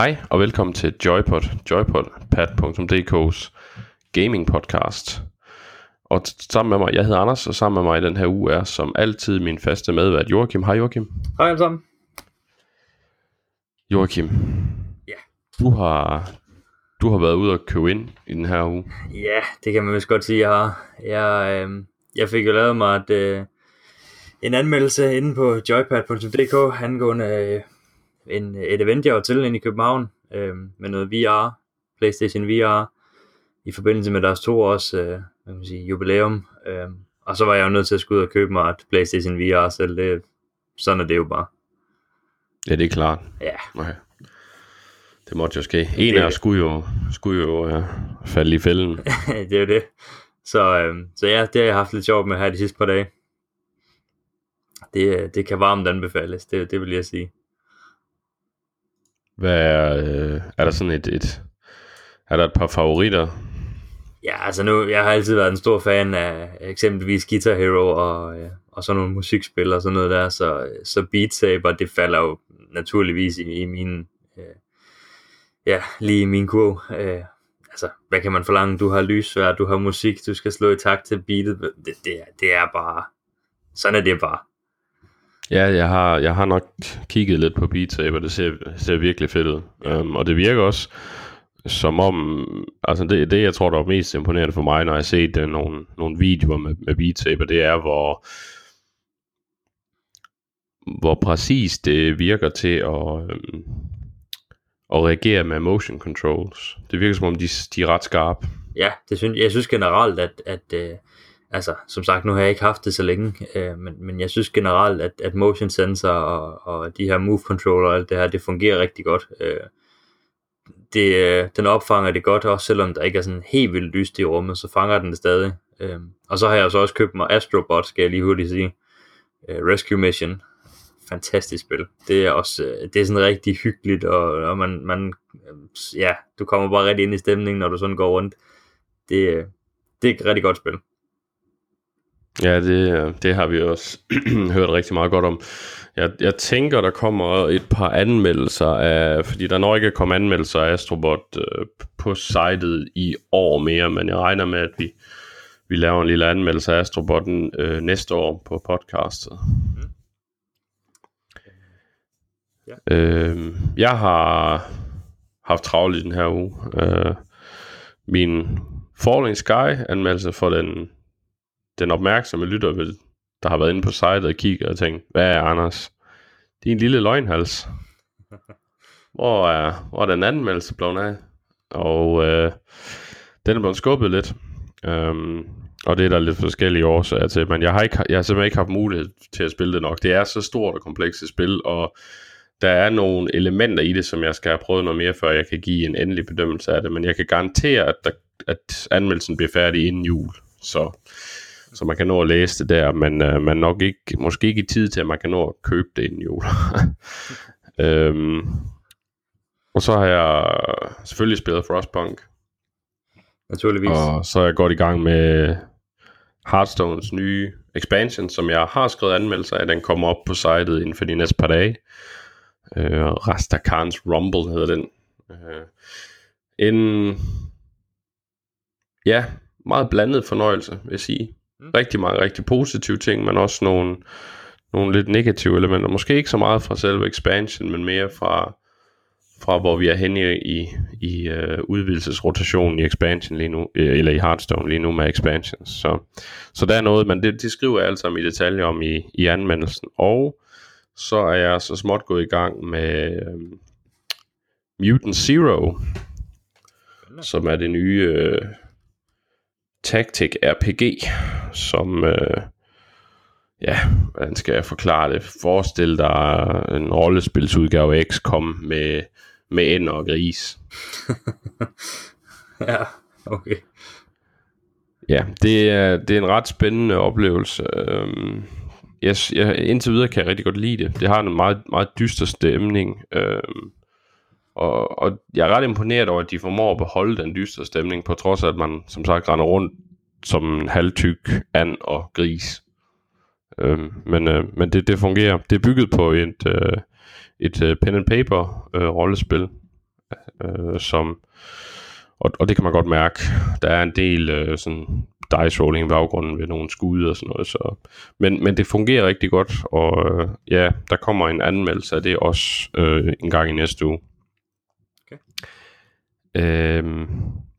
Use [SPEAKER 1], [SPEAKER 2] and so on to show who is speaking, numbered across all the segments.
[SPEAKER 1] Hej og velkommen til Joypod, joypod.pad.dk's gaming podcast. Og sammen med mig, jeg hedder Anders, og sammen med mig i den her uge er som altid min faste medvært Joachim. Hej Joachim.
[SPEAKER 2] Hej alle sammen.
[SPEAKER 1] Joachim.
[SPEAKER 2] Ja.
[SPEAKER 1] Du har, du har været ude og købe ind i den her uge.
[SPEAKER 2] Ja, det kan man vist godt sige, jeg har. Jeg, øh, jeg fik jo lavet mig et, øh, en anmeldelse inde på joypad.dk angående øh, en, et event, jeg var til inde i København øh, med noget VR, PlayStation VR, i forbindelse med deres to års øh, hvad kan man sige, jubilæum. Øh, og så var jeg jo nødt til at skulle ud og købe mig et PlayStation VR selv. Det, sådan er det jo bare.
[SPEAKER 1] Ja, det er klart.
[SPEAKER 2] Ja,
[SPEAKER 1] Okay. Det måtte jo ske. En af os skulle jo, skulle jo uh, falde i fælden.
[SPEAKER 2] det er jo det. Så, øh, så ja, det har jeg haft lidt sjovt med her de sidste par dage. Det, øh, det kan varmt anbefales, det, det vil jeg sige.
[SPEAKER 1] Hvad er, øh, er der sådan et, et, er der et par favoritter?
[SPEAKER 2] Ja, altså nu, jeg har altid været en stor fan af eksempelvis Guitar Hero og, øh, og sådan nogle musikspil og sådan noget der, så, så Beat Saber, det falder jo naturligvis i, i min, øh, ja, lige i min kurv. Øh, altså, hvad kan man forlange? Du har lysvær, du har musik, du skal slå i takt til beatet. Det, det, det er bare, sådan er det bare.
[SPEAKER 1] Ja, jeg har, jeg har nok kigget lidt på Beat Saber, det ser, ser virkelig fedt ud. Um, og det virker også som om, altså det, det jeg tror, der var mest imponerende for mig, når jeg har set uh, nogle, nogle videoer med, med Beat Saber, det er, hvor, hvor præcis det virker til at, um, at reagere med motion controls. Det virker som om, de, de er ret skarpe.
[SPEAKER 2] Ja, det synes, jeg synes generelt, at, at øh, altså, som sagt, nu har jeg ikke haft det så længe, øh, men, men jeg synes generelt, at, at motion sensor og, og de her move controller og alt det her, det fungerer rigtig godt. Øh, det, øh, den opfanger det godt, også selvom der ikke er sådan helt vildt lyst i rummet, så fanger den det stadig. Øh, og så har jeg så også købt mig Astrobot, skal jeg lige hurtigt sige. Øh, Rescue Mission. Fantastisk spil. Det er også, øh, det er sådan rigtig hyggeligt, og, og man, man, ja, du kommer bare rigtig ind i stemningen, når du sådan går rundt. Det, øh, det er et rigtig godt spil.
[SPEAKER 1] Ja, det, det har vi også hørt rigtig meget godt om. Jeg, jeg tænker, der kommer et par anmeldelser af, fordi der når ikke kommer anmeldelser af Astrobot øh, på sitet i år mere, men jeg regner med, at vi, vi laver en lille anmeldelse af Astrobotten øh, næste år på podcastet.
[SPEAKER 2] Mm. Ja.
[SPEAKER 1] Øh, jeg har haft travlt i den her uge. Øh, min Falling Sky anmeldelse for den den opmærksomme lytter, vil, der har været inde på sitet og kigget og tænkt, hvad er Anders? Din lille løgnhals. Hvor er, hvor er den anmeldelse blevet af? Og øh, den er blevet skubbet lidt. Um, og det er der lidt forskellige årsager til, men jeg har, ikke, jeg har simpelthen ikke haft mulighed til at spille det nok. Det er så stort og komplekst et spil, og der er nogle elementer i det, som jeg skal have prøvet noget mere, før jeg kan give en endelig bedømmelse af det, men jeg kan garantere, at, der, at anmeldelsen bliver færdig inden jul. Så så man kan nå at læse det der, men øh, man nok ikke, måske ikke i tid til, at man kan nå at købe det inden jul. øhm, og så har jeg selvfølgelig spillet Frostpunk.
[SPEAKER 2] Naturligvis.
[SPEAKER 1] Og så er jeg godt i gang med Hearthstones nye expansion, som jeg har skrevet anmeldelser af. Den kommer op på sitet inden for de næste par dage. Øh, Rastakans Rumble hedder den. Øh, en ja, meget blandet fornøjelse, vil jeg sige. Mm. Rigtig mange rigtig positive ting, men også nogle, nogle lidt negative elementer. Måske ikke så meget fra selve expansion, men mere fra, fra hvor vi er henne i, i uh, udvidelsesrotationen i expansion lige nu, eller i Hearthstone lige nu med expansion. Så, så der er noget, men det, det skriver jeg altså i detaljer om i, i anmeldelsen. Og så er jeg så småt gået i gang med um, Mutant Zero, som er det nye... Uh, Tactic RPG, som, øh, ja, hvordan skal jeg forklare det? Forestil dig en rollespilsudgave af XCOM med, med ender og gris.
[SPEAKER 2] ja, okay.
[SPEAKER 1] Ja, det er, det er en ret spændende oplevelse. Øhm, jeg, jeg, indtil videre kan jeg rigtig godt lide det. Det har en meget, meget dyster stemning. Øhm, og, og jeg er ret imponeret over, at de formår at beholde den dystre stemning, på trods af, at man som sagt render rundt som en halvtyk and og gris. Øhm, men øh, men det, det fungerer. Det er bygget på et, øh, et øh, pen and paper øh, rollespil. øh, som, og, og det kan man godt mærke, der er en del øh, sådan dice rolling i baggrunden ved nogle skud og sådan noget, så, men, men det fungerer rigtig godt, og øh, ja, der kommer en anmeldelse af det også øh, en gang i næste uge. Okay. Øhm,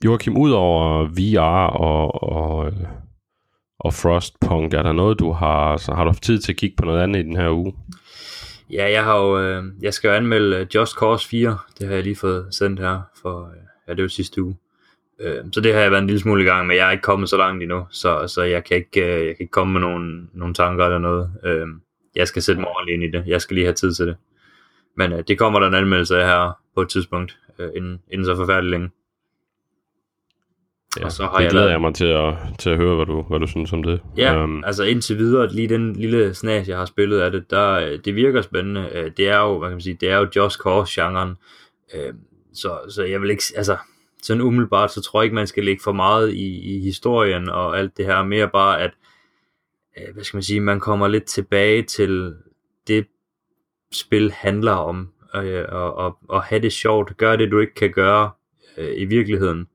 [SPEAKER 1] Joachim, ud over VR og, og, og Frostpunk, er der noget, du har, så har du haft tid til at kigge på noget andet i den her uge?
[SPEAKER 2] Ja, jeg har jo, øh, jeg skal jo anmelde øh, Just Cause 4, det har jeg lige fået sendt her for, øh, ja, det var sidste uge. Øh, så det har jeg været en lille smule i gang med, jeg er ikke kommet så langt endnu, så, så jeg, kan ikke, øh, jeg kan ikke komme med nogen, nogen tanker eller noget. Øh, jeg skal sætte mig ordentligt ind i det, jeg skal lige have tid til det. Men øh, det kommer der en anmeldelse af her på et tidspunkt, øh, inden, inden så forfærdeligt længe.
[SPEAKER 1] Ja, og så har det jeg glæder lavet... jeg mig til at, til at høre, hvad du, hvad du synes om det.
[SPEAKER 2] Ja, um, altså indtil videre, lige den lille snas, jeg har spillet af det, der, det virker spændende. Øh, det er jo, hvad kan man sige, det er jo Just Cause-genren. Øh, så, så jeg vil ikke, altså, sådan umiddelbart, så tror jeg ikke, man skal lægge for meget i, i historien og alt det her. Mere bare, at, øh, hvad skal man sige, man kommer lidt tilbage til det, spil handler om. Og, og, og, og have det sjovt. Gør det, du ikke kan gøre i virkeligheden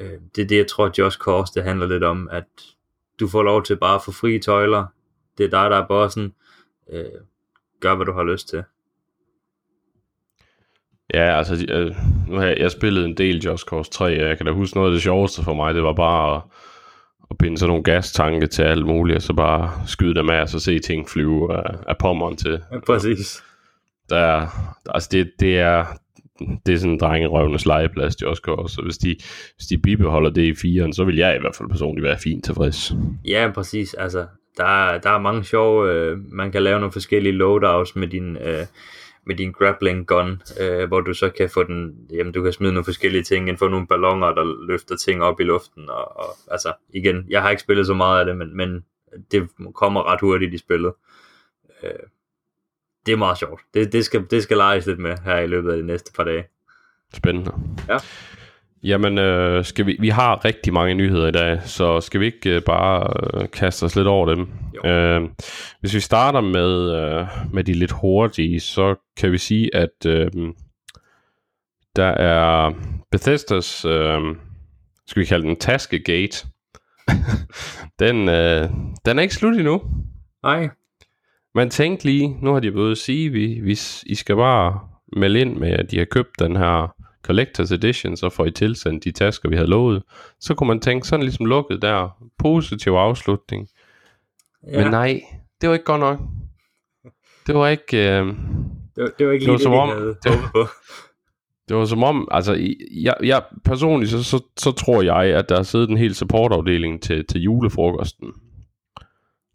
[SPEAKER 2] øh, det er det, jeg tror, Josh Kors, det handler lidt om, at du får lov til bare at få frie tøjler. Det er dig, der er bossen. Øh, gør, hvad du har lyst til.
[SPEAKER 1] Ja, altså, øh, nu har jeg, jeg spillet en del Just Cause 3, og jeg kan da huske noget af det sjoveste for mig, det var bare at, at binde sådan nogle gastanke til alt muligt, og så bare skyde dem af, og så se ting flyve af, af pommeren til.
[SPEAKER 2] Ja, præcis.
[SPEAKER 1] Der, altså det, det, er, det er sådan en drengerøvenes legeplads, de også går. Så hvis de, hvis de bibeholder det i firen, så vil jeg i hvert fald personligt være fint tilfreds.
[SPEAKER 2] Ja, præcis. Altså, der, der er mange sjove, øh, man kan lave nogle forskellige loadouts med din, øh, med din grappling gun, øh, hvor du så kan få den, jamen du kan smide nogle forskellige ting ind, få nogle ballonger, der løfter ting op i luften, og, og altså igen, jeg har ikke spillet så meget af det, men, men det kommer ret hurtigt i spillet. Øh, det er meget sjovt. Det, det, skal, det skal leges lidt med her i løbet af de næste par dage.
[SPEAKER 1] Spændende.
[SPEAKER 2] Ja.
[SPEAKER 1] Jamen, øh, skal vi, vi har rigtig mange nyheder i dag, så skal vi ikke øh, bare øh, kaste os lidt over dem? Øh, hvis vi starter med, øh, med de lidt hurtige, så kan vi sige, at øh, der er Bethesdas, øh, skal vi kalde den Taskegate, den, øh, den er ikke slut endnu.
[SPEAKER 2] Nej.
[SPEAKER 1] Man tænkte lige, nu har de været at sige, vi, hvis I skal bare melde ind med, at de har købt den her Collector's Edition, så får I tilsendt de tasker, vi havde lovet. Så kunne man tænke sådan ligesom lukket der, positiv afslutning. Ja. Men nej, det var ikke godt nok. Det var ikke... Øh, det,
[SPEAKER 2] var, det var ikke lige det, var, det, de havde på.
[SPEAKER 1] Det var som om, altså, jeg, jeg personligt, så, så, så tror jeg, at der har siddet en hel supportafdeling til, til julefrokosten.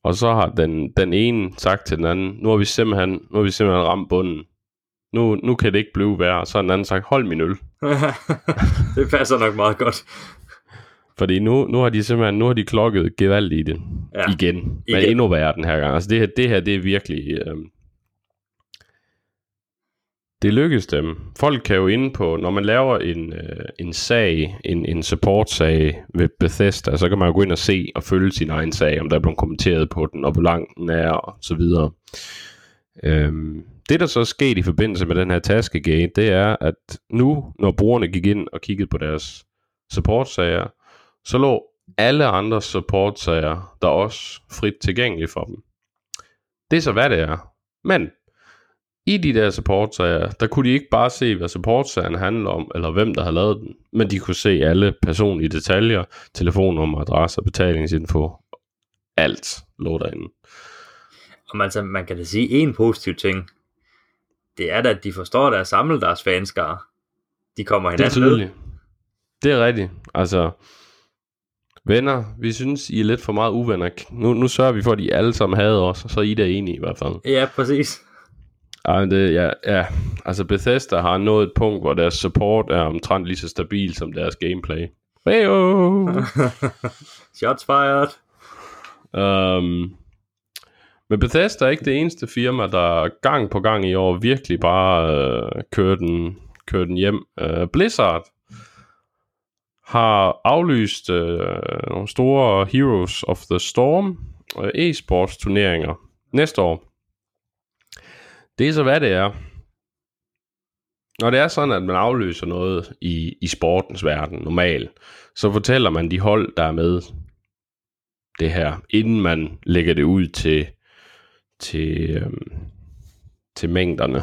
[SPEAKER 1] Og så har den, den ene sagt til den anden, nu har vi simpelthen, nu har vi simpelthen ramt bunden. Nu, nu kan det ikke blive værre. Så har den anden sagt, hold min øl.
[SPEAKER 2] det passer nok meget godt.
[SPEAKER 1] Fordi nu, nu har de simpelthen, nu har de klokket gevaldigt i det. Ja. Igen. Men Igen. endnu værre den her gang. Altså det her, det her, det er virkelig, øh, det lykkes dem. Folk kan jo inde på, når man laver en, øh, en sag, en, en support-sag ved Bethesda, så kan man jo gå ind og se og følge sin egen sag, om der er blevet kommenteret på den, og hvor lang den er, og så videre. Øhm, det, der så er sket i forbindelse med den her taskegate, det er, at nu, når brugerne gik ind og kiggede på deres support-sager, så lå alle andre support-sager der også frit tilgængelige for dem. Det er så, hvad det er. Men i de der supportsager, der kunne de ikke bare se, hvad supportsagen handler om, eller hvem der har lavet den, men de kunne se alle personlige detaljer, telefonnummer, adresse, betalingsinfo, alt lå derinde.
[SPEAKER 2] Og man, man kan da sige en positiv ting, det er da, at de forstår at samle deres fanskare. De kommer hinanden
[SPEAKER 1] Det er tydeligt. Det er rigtigt. Altså, venner, vi synes, I er lidt for meget uvenner. Nu, nu sørger vi for, at I alle sammen havde os, og så er I der enige i hvert fald.
[SPEAKER 2] Ja, præcis.
[SPEAKER 1] Ja, det, ja, ja, altså Bethesda har nået et punkt, hvor deres support er omtrent lige så stabil som deres gameplay. Heyo!
[SPEAKER 2] Shots fired!
[SPEAKER 1] Um, men Bethesda er ikke det eneste firma, der gang på gang i år virkelig bare uh, kører, den, kører den hjem. Uh, Blizzard har aflyst uh, nogle store Heroes of the Storm uh, e-sports turneringer næste år. Det er så hvad det er. når det er sådan, at man afløser noget i, i sportens verden normalt, så fortæller man de hold, der er med det her, inden man lægger det ud til, til, øhm, til mængderne.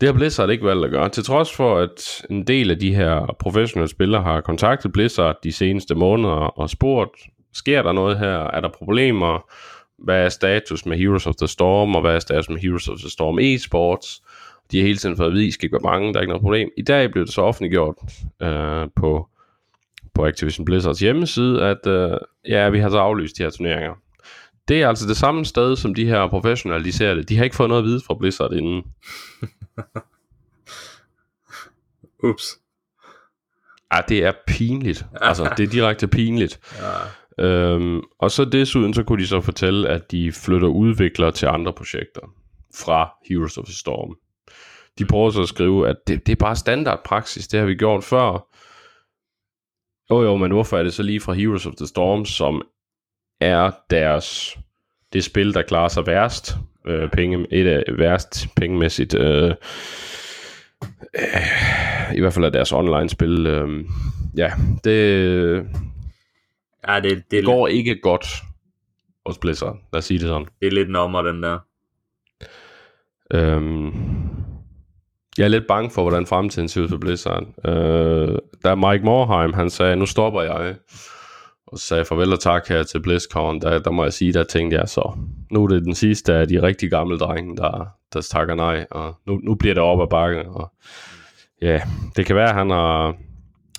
[SPEAKER 1] Det har Blizzard ikke valgt at gøre, til trods for, at en del af de her professionelle spillere har kontaktet Blizzard de seneste måneder og spurgt, sker der noget her? Er der problemer? Hvad er status med Heroes of the Storm, og hvad er status med Heroes of the Storm e-sports? De har hele tiden fået at vide, I skal ikke være mange, der er ikke noget problem. I dag blev det så offentliggjort øh, på, på Activision Blizzards hjemmeside, at øh, ja, vi har så aflyst de her turneringer. Det er altså det samme sted, som de her professionelle, de ser det. De har ikke fået noget at vide fra Blizzard inden.
[SPEAKER 2] Ups.
[SPEAKER 1] Ja, det er pinligt. Altså, det er direkte pinligt.
[SPEAKER 2] Ja.
[SPEAKER 1] Øhm, og så desuden, så kunne de så fortælle, at de flytter udviklere til andre projekter fra Heroes of the Storm. De prøver så at skrive, at det, det er bare standardpraksis, det har vi gjort før. Jo jo, men hvorfor er det så lige fra Heroes of the Storm, som er deres det spil, der klarer sig værst, øh, penge, et af værst pengemæssigt, øh, øh, i hvert fald af deres online-spil. Øh, ja, det,
[SPEAKER 2] Ja, det, det,
[SPEAKER 1] det går ikke godt hos Blizzard, lad os sige det sådan.
[SPEAKER 2] det er lidt nommer, den der.
[SPEAKER 1] Øhm, jeg er lidt bange for, hvordan fremtiden ser ud for Blizzard. Øh, da Mike Morheim, han sagde, nu stopper jeg, og sagde farvel og tak her til BlizzCon, der, der må jeg sige, der tænkte jeg så, nu er det den sidste af de rigtig gamle drenge, der, der takker nej, og nu, nu bliver det op ad bakke, og ja, det kan være, at han har,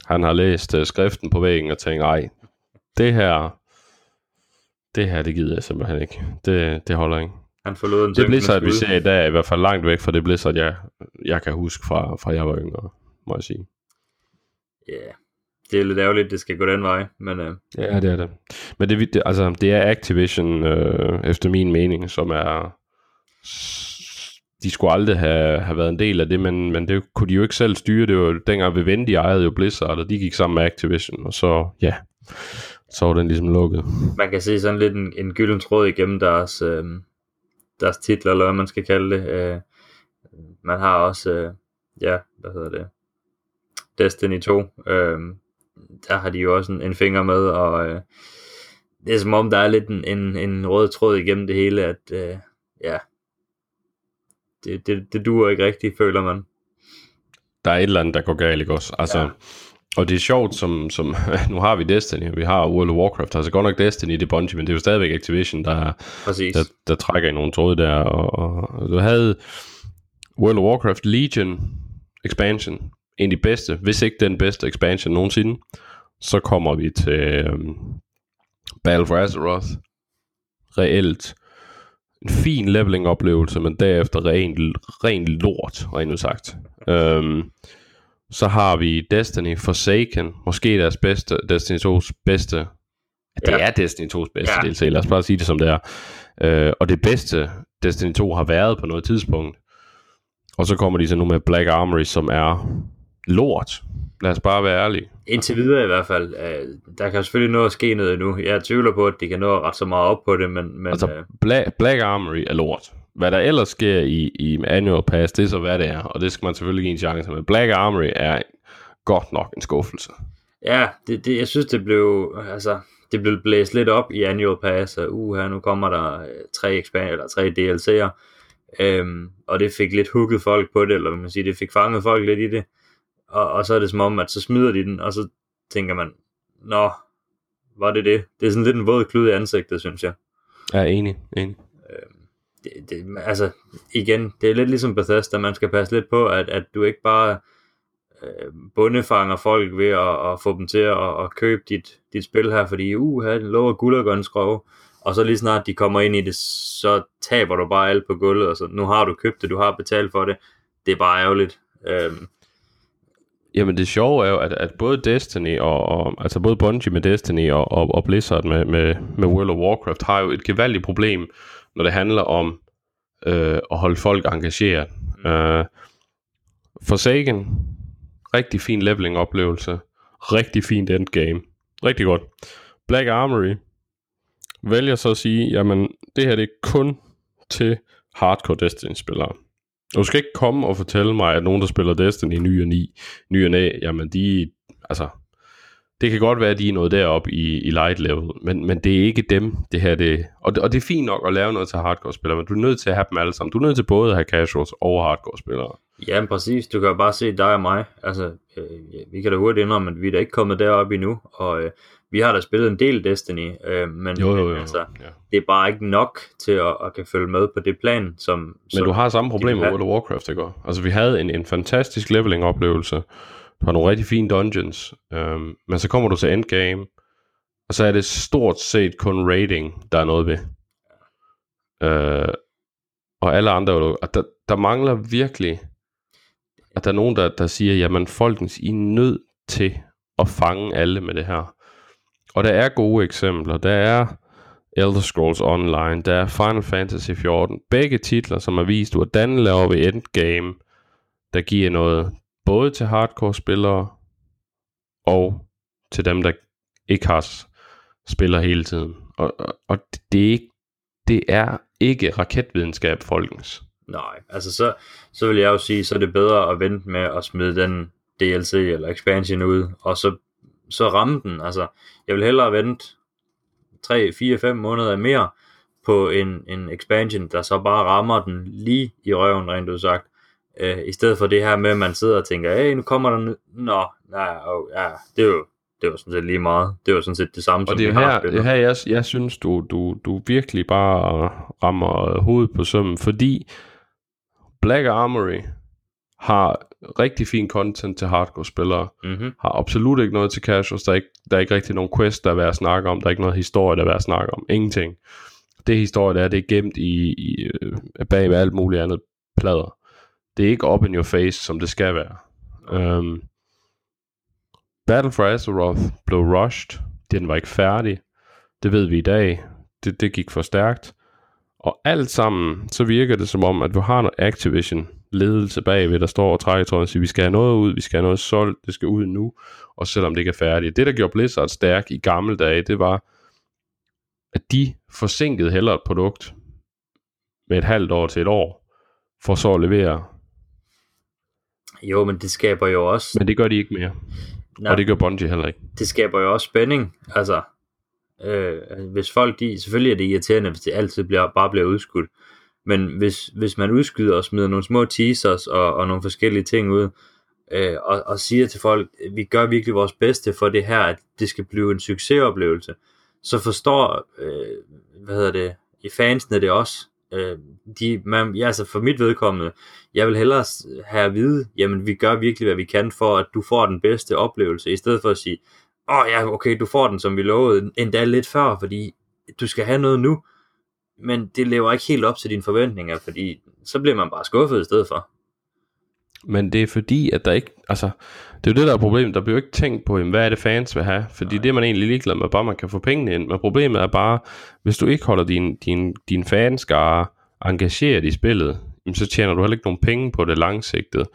[SPEAKER 1] han har læst uh, skriften på væggen og tænkt, ej, det her, det her, det gider jeg simpelthen ikke. Det, det holder ikke.
[SPEAKER 2] Han forlod en
[SPEAKER 1] Det Blizzard, vi ser i dag, er i hvert fald langt væk fra det Blizzard, jeg, jeg kan huske fra, fra jeg var yngre, må jeg sige.
[SPEAKER 2] Ja, yeah. det er lidt ærgerligt, det skal gå den vej, men uh,
[SPEAKER 1] Ja, det er det. Men det, det, altså, det er Activision, øh, efter min mening, som er... De skulle aldrig have, have været en del af det, men, men det kunne de jo ikke selv styre. Det var dengang Vivendi ejede jo Blizzard, og de gik sammen med Activision, og så, ja, så var den ligesom lukket.
[SPEAKER 2] man kan se sådan lidt en, en gylden tråd igennem deres, øh, deres titler, eller hvad man skal kalde det. Øh, man har også, øh, ja, hvad hedder det, Destiny 2. Øh, der har de jo også en, en finger med, og øh, det er som om, der er lidt en, en, en rød tråd igennem det hele, at øh, ja, det, det, det duer ikke rigtigt, føler man.
[SPEAKER 1] Der er et eller andet, der går galt, ikke også? Altså, ja. Og det er sjovt, som, som nu har vi Destiny, vi har World of Warcraft, altså godt nok Destiny, det er Bungie, men det er jo stadigvæk Activision, der,
[SPEAKER 2] Præcis.
[SPEAKER 1] der, der trækker i nogle tråde der, og, og du havde World of Warcraft Legion expansion, en af de bedste, hvis ikke den bedste expansion nogensinde, så kommer vi til um, Battle of Azeroth, reelt en fin leveling oplevelse, men derefter rent, rent lort, rent udsagt. Um, så har vi Destiny Forsaken, måske deres bedste, Destiny 2's bedste, det
[SPEAKER 2] Ja.
[SPEAKER 1] er Destiny 2's bedste
[SPEAKER 2] Ja.
[SPEAKER 1] DLC, lad os bare sige det som det er. Uh, og det bedste Destiny 2 har været på noget tidspunkt. Og så kommer de så nu med Black Armory, som er lort. Lad os bare være ærlige.
[SPEAKER 2] Indtil videre i hvert fald. Øh, der kan selvfølgelig nå at ske noget endnu. Jeg tvivler på, at de kan nå at rette så meget op på det, men, men
[SPEAKER 1] Altså,
[SPEAKER 2] øh,
[SPEAKER 1] Black, Black Armory er lort. Hvad der ellers sker i, i Annual Pass, det er så hvad det er, og det skal man selvfølgelig give en chance med. Black Armory er godt nok en skuffelse.
[SPEAKER 2] ja, det, det, jeg synes, det blev, altså, det blev blæst lidt op i Annual Pass, og uh, her nu kommer der øh, tre, expand, eller tre DLC'er, øhm, og det fik lidt hugget folk på det, eller hvad man siger, det fik fanget folk lidt i det, og, og så er det som om, at så smider de den, og så tænker man, nå, var det det? Det er sådan lidt en våd klud i ansigtet, synes jeg.
[SPEAKER 1] Er enig, enig
[SPEAKER 2] det, det, altså igen, det er lidt ligesom Bethesda, man skal passe lidt på, at, at du ikke bare øh, bundefanger folk ved at, at få dem til at, at købe dit, dit spil her, fordi uha, den lover guld og grøn skrov, og så lige snart de kommer ind i det, så taber du bare alt på gulvet, og så nu har du købt det, du har betalt for det, det er bare ærgerligt. Øhm,
[SPEAKER 1] Jamen det sjove er jo, at, at både Destiny og, og altså både Bungie med Destiny og, og, og Blizzard med, med, med World of Warcraft har jo et gevaldigt problem, når det handler om øh, at holde folk engageret. Mm. Øh, Forsaken, rigtig fin leveling oplevelse, rigtig fint endgame, rigtig godt. Black Armory vælger så at sige, jamen det her det er kun til hardcore Destiny-spillere. Du skal ikke komme og fortælle mig, at nogen, der spiller Destiny i ny og, ni, ny og næ, jamen de, altså, det kan godt være, at de er noget deroppe i, i light level, men, men det er ikke dem, det her, det, og, det, og det er fint nok at lave noget til hardcore-spillere, men du er nødt til at have dem alle sammen. Du er nødt til både at have casuals og hardcore-spillere.
[SPEAKER 2] Ja, men præcis. Du kan jo bare se dig og mig. Altså, øh, vi kan da hurtigt indrømme, at vi er da ikke kommet derop endnu, og øh, vi har da spillet en del Destiny, øh, men,
[SPEAKER 1] Jo, jo, jo.
[SPEAKER 2] altså,
[SPEAKER 1] ja.
[SPEAKER 2] det er bare ikke nok til at, at kan følge med på det plan, som...
[SPEAKER 1] Men
[SPEAKER 2] som
[SPEAKER 1] du har samme problem med. World of Warcraft, ikke? Altså, vi havde en, en fantastisk leveling-oplevelse. Du har nogle rigtig fine dungeons, øhm, men så kommer du til endgame, og så er det stort set kun rating, der er noget ved. Øh, og alle andre, og der, der mangler virkelig, at der er nogen, der, der siger, jamen folkens, I er nødt til at fange alle med det her. Og der er gode eksempler. Der er Elder Scrolls Online, der er Final Fantasy 14. Begge titler, som har vist, hvordan laver vi endgame, der giver noget både til hardcore-spillere og til dem, der ikke har spiller hele tiden. Og, og, og det, er ikke, det er ikke raketvidenskab, folkens.
[SPEAKER 2] Nej, altså så, så vil jeg jo sige, så er det bedre at vente med at smide den DLC eller expansion ud, og så, så ramme den. Altså, jeg vil hellere vente 3, 4, 5 måneder mere på en, en expansion, der så bare rammer den lige i røven, rent ud sagt. Øh, I stedet for det her med, at man sidder og tænker, hey, nu kommer der... n- Nå, nej, oh, ja, det er jo det var sådan set lige meget. Det var sådan set det samme,
[SPEAKER 1] Og
[SPEAKER 2] som
[SPEAKER 1] det er
[SPEAKER 2] vi har
[SPEAKER 1] her, det
[SPEAKER 2] spillet.
[SPEAKER 1] er her jeg, jeg synes, du, du, du virkelig bare rammer hovedet på sømmen, fordi Black Armory har rigtig fin content til hardcore-spillere,
[SPEAKER 2] Mm-hmm.
[SPEAKER 1] har absolut ikke noget til casuals, der er ikke, der er ikke rigtig nogen quest, der er værd at snakke om, der er ikke noget historie, der er værd at snakke om, ingenting. Det historie, der er, det er gemt i, i øh, bag ved alt muligt andet plader. Det er ikke up in your face, som det skal være. Um, Battle for Azeroth blev rushed. Den var ikke færdig. Det ved vi i dag. Det, det gik for stærkt. Og alt sammen, så virker det som om, at du har noget Activision ledelse bagved, der står og trækker tråden og siger, vi skal have noget ud, vi skal have noget solgt, det skal ud nu, og selvom det ikke er færdigt. Det, der gjorde Blizzard stærk i gamle dage, det var, at de forsinkede heller et produkt med et halvt år til et år, for så at levere.
[SPEAKER 2] Jo, men det skaber jo også...
[SPEAKER 1] Men det gør de ikke mere.
[SPEAKER 2] Nej,
[SPEAKER 1] Og det gør Bungie heller ikke.
[SPEAKER 2] det skaber jo også spænding. Altså, øh, hvis folk, de, selvfølgelig er det irriterende, hvis det altid bliver, bare bliver udskudt. Men hvis, hvis man udskyder og smider nogle små teasers og, og nogle forskellige ting ud, øh, og, og siger til folk, vi gør virkelig vores bedste for det her, at det skal blive en succesoplevelse, så forstår, øh, hvad hedder det, i fansene det også. Øh, de, man, ja, altså for mit vedkommende, jeg vil hellere have at vide, jamen vi gør virkelig, hvad vi kan for, at du får den bedste oplevelse, i stedet for at sige, åh oh, ja, okay, du får den, som vi lovede, endda lidt før, fordi du skal have noget nu, men det lever ikke helt op til dine forventninger, fordi så bliver man bare skuffet i stedet for.
[SPEAKER 1] Men det er fordi, at der ikke, altså, det er jo det, der er problemet. Der bliver jo ikke tænkt på, jamen, hvad er det fans vil have? Fordi det er man egentlig ligeglad med, bare man kan få pengene ind. Men problemet er bare, hvis du ikke holder din, din, din fanskare engageret i spillet, jamen, så tjener du heller ikke nogen penge på det langsigtet.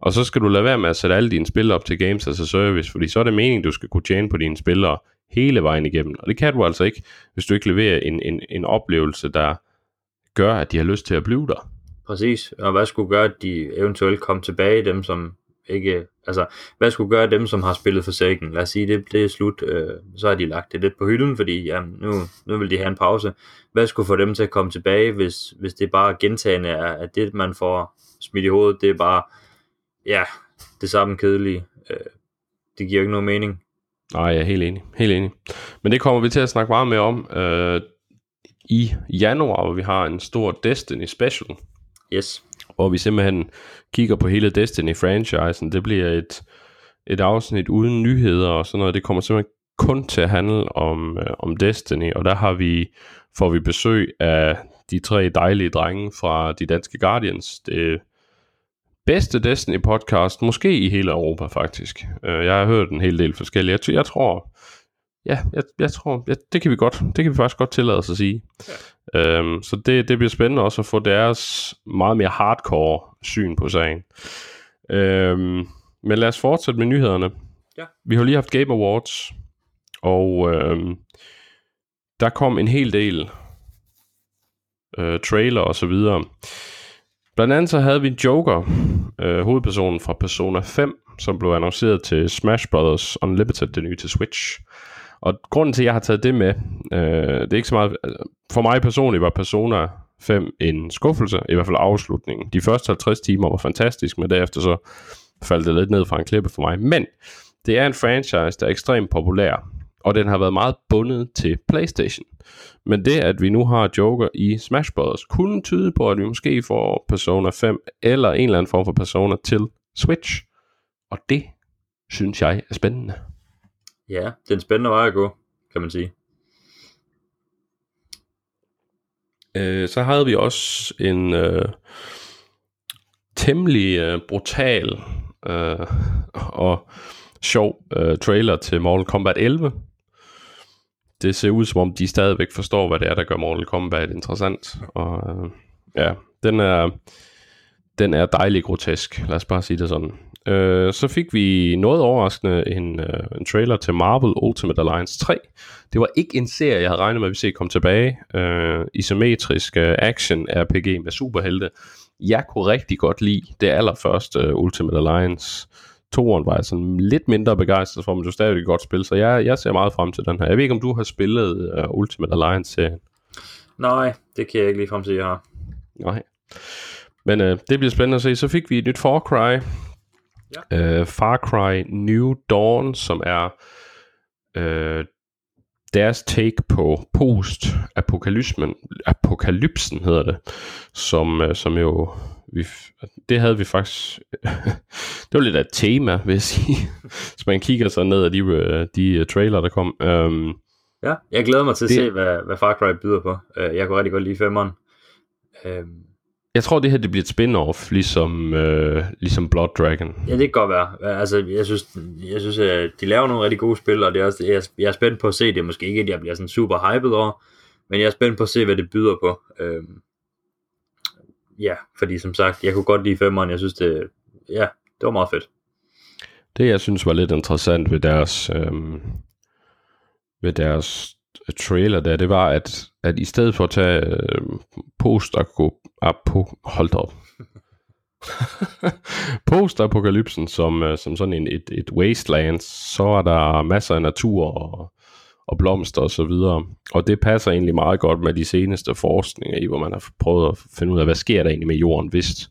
[SPEAKER 1] Og så skal du lade være med at sætte alle dine spil op til games as a service, fordi så er det meningen, du skal kunne tjene på dine spillere hele vejen igennem. Og det kan du altså ikke, hvis du ikke leverer en, en, en oplevelse, der gør, at de har lyst til at blive der.
[SPEAKER 2] Præcis, og hvad skulle gøre, at de eventuelt kom tilbage, dem som ikke, altså, hvad skulle gøre dem, som har spillet for Forsaken? Lad os sige, det, det er slut, øh, så har de lagt det lidt på hylden, fordi jamen, nu, nu vil de have en pause. Hvad skulle få dem til at komme tilbage, hvis, hvis det bare gentagende er, at det, man får smidt i hovedet, det er bare, ja, det samme kedelige. Øh, det giver jo ikke nogen mening.
[SPEAKER 1] Nej, jeg er helt enig. Helt enig. Men det kommer vi til at snakke meget mere om øh, i januar, hvor vi har en stor Destiny special,
[SPEAKER 2] Yes.
[SPEAKER 1] hvor vi simpelthen kigger på hele Destiny-franchisen. Det bliver et, et afsnit uden nyheder og sådan noget. Det kommer simpelthen kun til at handle om, øh, om Destiny, og der har vi, får vi besøg af de tre dejlige drenge fra de danske Guardians. Det bedste Destiny podcast, måske i hele Europa faktisk. Øh, jeg har hørt en hel del forskellige. Jeg, jeg tror, ja, jeg, jeg tror, ja, det kan vi godt, det kan vi faktisk godt tillade os at sige. Ja. Øhm, så det, det bliver spændende også at få deres meget mere hardcore syn på sagen. Øhm, men lad os fortsætte med nyhederne.
[SPEAKER 2] Ja.
[SPEAKER 1] Vi har lige haft Game Awards, og øhm, der kom en hel del øh, trailer og så videre. Blandt andet så havde vi Joker, øh, hovedpersonen fra Persona 5, som blev annonceret til Smash Bros. Unlimited, det nye til Switch. Og grunden til, at jeg har taget det med, øh, det er ikke så meget... Altså, for mig personligt var Persona 5 en skuffelse, i hvert fald afslutningen. De første 50 timer var fantastisk, men derefter så faldt det lidt ned fra en klippe for mig. Men det er en franchise, der er ekstremt populær, og den har været meget bundet til PlayStation. Men det, at vi nu har Joker i Smash Bros., kunne tyde på, at vi måske får Persona 5 eller en eller anden form for Persona til Switch. Og det synes jeg er spændende.
[SPEAKER 2] Ja, det er en spændende vej at gå, kan man sige.
[SPEAKER 1] Øh, så havde vi også en øh, temmelig øh, brutal øh, og sjov øh, trailer til Mortal Kombat 11. Det ser ud som om, de stadigvæk forstår, hvad det er, der gør Mortal Kombat interessant. Og øh, ja, den er, den er dejlig grotesk, lad os bare sige det sådan. Øh, så fik vi noget overraskende en, øh, en trailer til Marvel Ultimate Alliance 3. Det var ikke en serie, jeg havde regnet med, at vi se komme tilbage. Øh, isometrisk øh, action RPG med superhelte. Jeg kunne rigtig godt lide det allerførste uh, Ultimate Alliance. Toren var jeg sådan lidt mindre begejstret for, men det var stadig et godt spil, så jeg, jeg ser meget frem til den her. Jeg ved ikke, om du har spillet uh, Ultimate Alliance-serien?
[SPEAKER 2] Nej, det kan jeg ikke lige frem til, jeg har.
[SPEAKER 1] Nej. Men uh, det bliver spændende at se. Så fik vi et nyt Far Cry. Ja. Uh, Far Cry New Dawn, som er uh, deres take på post-apokalypsen, apokalypsen hedder det, som, uh, som jo, vi, det havde vi faktisk, det var lidt af et tema, vil jeg sige, hvis man kigger så ned af de, de trailer, der kom. Um,
[SPEAKER 2] ja, jeg glæder mig til at det, se, hvad, hvad Far Cry byder på. Jeg kunne rigtig godt lide femmeren.
[SPEAKER 1] Um, jeg tror, det her det bliver et spin-off, ligesom, øh, ligesom Blood Dragon.
[SPEAKER 2] Ja, det kan godt være. Altså, jeg synes, jeg synes at de laver nogle rigtig gode spil, og det er også, jeg, jeg er spændt på at se det. Måske ikke, at jeg bliver sådan super hyped over, men jeg er spændt på at se, hvad det byder på. Øhm, ja, fordi som sagt, jeg kunne godt lide femmeren. Jeg synes, det, ja, det var meget fedt.
[SPEAKER 1] Det, jeg synes var lidt interessant ved deres, øhm, ved deres trailer der, det var, at, at i stedet for at tage øh, post apo, hold op. Post-apokalypsen som, øh, som sådan en, et, et wasteland, så er der masser af natur og, og blomster og så videre. Og det passer egentlig meget godt med de seneste forskninger i, hvor man har prøvet at finde ud af, hvad sker der egentlig med jorden, hvis,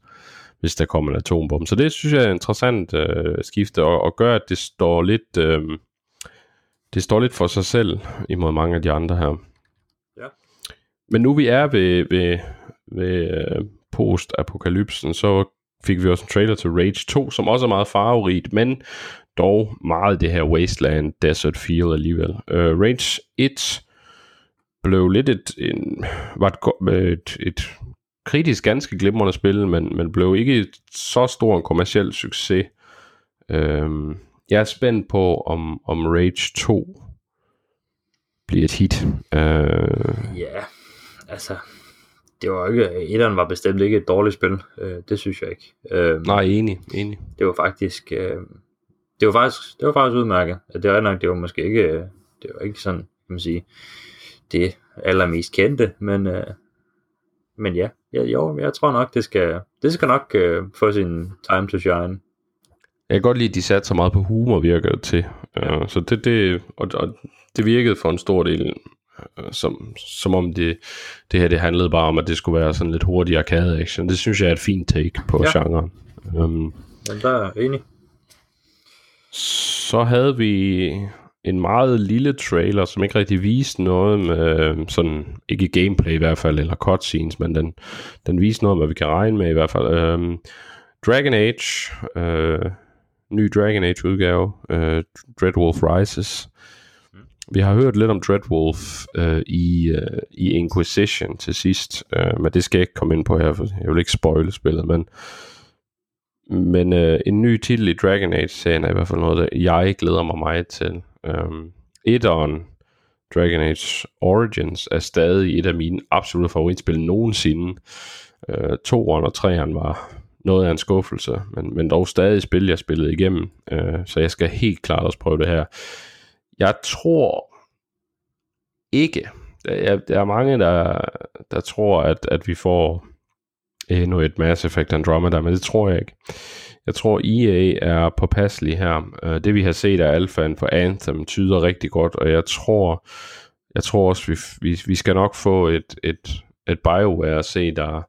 [SPEAKER 1] hvis der kommer en atombombe. Så det synes jeg er interessant øh, skifte, og, og gør, at det står lidt... Øh, det står lidt for sig selv imod mange af de andre her. Ja. Men nu vi er ved, ved, ved uh, post-apokalypsen, så fik vi også en trailer til Rage 2, som også er meget farverigt, men dog meget det her wasteland desert feel alligevel. Uh, Rage 1 blev lidt et, en, var et, et, et kritisk ganske glimrende spil, men, men blev ikke så stor en kommersiel succes. Uh, jeg er spændt på, om, om Rage 2 bliver et hit.
[SPEAKER 2] Uh... Ja, altså, det var ikke, etteren var bestemt ikke et dårligt spil, uh, det synes jeg ikke.
[SPEAKER 1] Uh, Nej, enig, enig.
[SPEAKER 2] Det var faktisk, uh, det var faktisk, det var faktisk udmærket. Det var nok, det var måske ikke, det var ikke sådan, kan man sige, det allermest kendte, men, uh, men ja, ja, jo, jeg tror nok, det skal, det skal nok uh, få sin time to shine.
[SPEAKER 1] Jeg kan godt lide, at de satte så meget på humor, virker det til. Ja. Uh, så det, det, og, og det virkede for en stor del, uh, som, som om det, det her det handlede bare om, at det skulle være sådan lidt hurtig arcade action. Det synes jeg er et fint take på ja. genren. Um,
[SPEAKER 2] ja, der er enig.
[SPEAKER 1] Så havde vi en meget lille trailer, som ikke rigtig viste noget med sådan, ikke gameplay i hvert fald, eller cutscenes, men den, den viste noget, hvad vi kan regne med i hvert fald. Um, Dragon Age, uh, ny Dragon Age udgave, uh, Dreadwolf Rises. Mm. Vi har hørt lidt om Dreadwolf uh, i, uh, i Inquisition til sidst, uh, men det skal jeg ikke komme ind på her, for jeg vil ikke spoile spillet, men men uh, en ny titel i Dragon Age-serien er i hvert fald noget, der jeg glæder mig meget til. Um, etteren, Dragon Age Origins, er stadig et af mine absolutte favoritspil nogensinde. Uh, toeren og treeren var noget af en skuffelse, men, men dog stadig spil, jeg spillede igennem, øh, så jeg skal helt klart også prøve det her. Jeg tror ikke, der, der er mange, der, der tror, at, at vi får øh, endnu et Mass Effect Andromeda, men det tror jeg ikke. Jeg tror, EA er påpasselig her. Øh, det vi har set af alfaen for Anthem tyder rigtig godt, og jeg tror, jeg tror også, vi, vi, vi skal nok få et, et, et BioWare at se, der,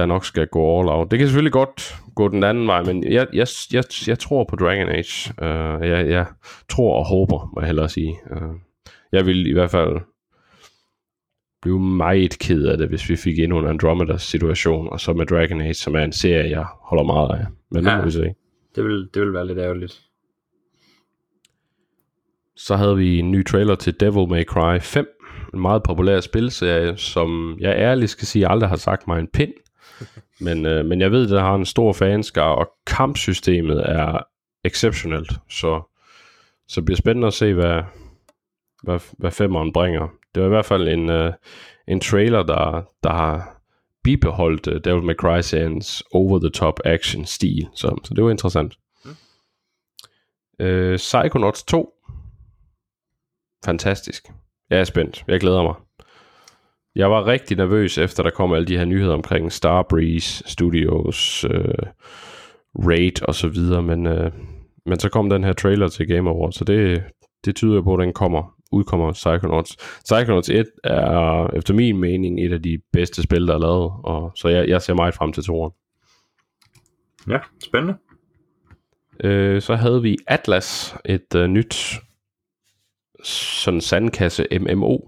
[SPEAKER 1] der nok skal gå all out. Det kan selvfølgelig godt gå den anden vej, men jeg, jeg, jeg, jeg tror på Dragon Age. Uh, jeg, jeg tror og håber, må jeg hellere sige. Uh, jeg vil i hvert fald blive meget ked af det, hvis vi fik endnu en Andromeda-situation, og så med Dragon Age, som er en serie, jeg holder meget af. Men det ja, må vi se.
[SPEAKER 2] Det vil, det vil være lidt ærgerligt.
[SPEAKER 1] Så havde vi en ny trailer til Devil May Cry 5, en meget populær spilserie, som jeg ærligt skal sige, aldrig har sagt mig en pind. men, øh, men jeg ved, at der har en stor fanskare, og kampsystemet er exceptionelt, så, så det bliver spændende at se, hvad, hvad, hvad femeren bringer. Det var i hvert fald en, uh, en trailer, der, der har bibeholdt uh, Devil May Cry seriens over-the-top action stil, så, så det var interessant. Mm. Uh, Psychonauts 2. Fantastisk. Jeg er spændt. Jeg glæder mig. Jeg var rigtig nervøs efter der kom alle de her nyheder omkring Starbreeze Studios, uh, Raid og så videre, men, uh, men så kom den her trailer til Game Awards, så det, det tyder på, at den kommer udkommer Psychonauts. Psychonauts 1 er efter min mening et af de bedste spil, der er lavet, og så jeg, jeg ser meget frem til toren.
[SPEAKER 2] Ja, spændende.
[SPEAKER 1] Øh, så havde vi Atlas, et uh, nyt sådan sandkasse MMO.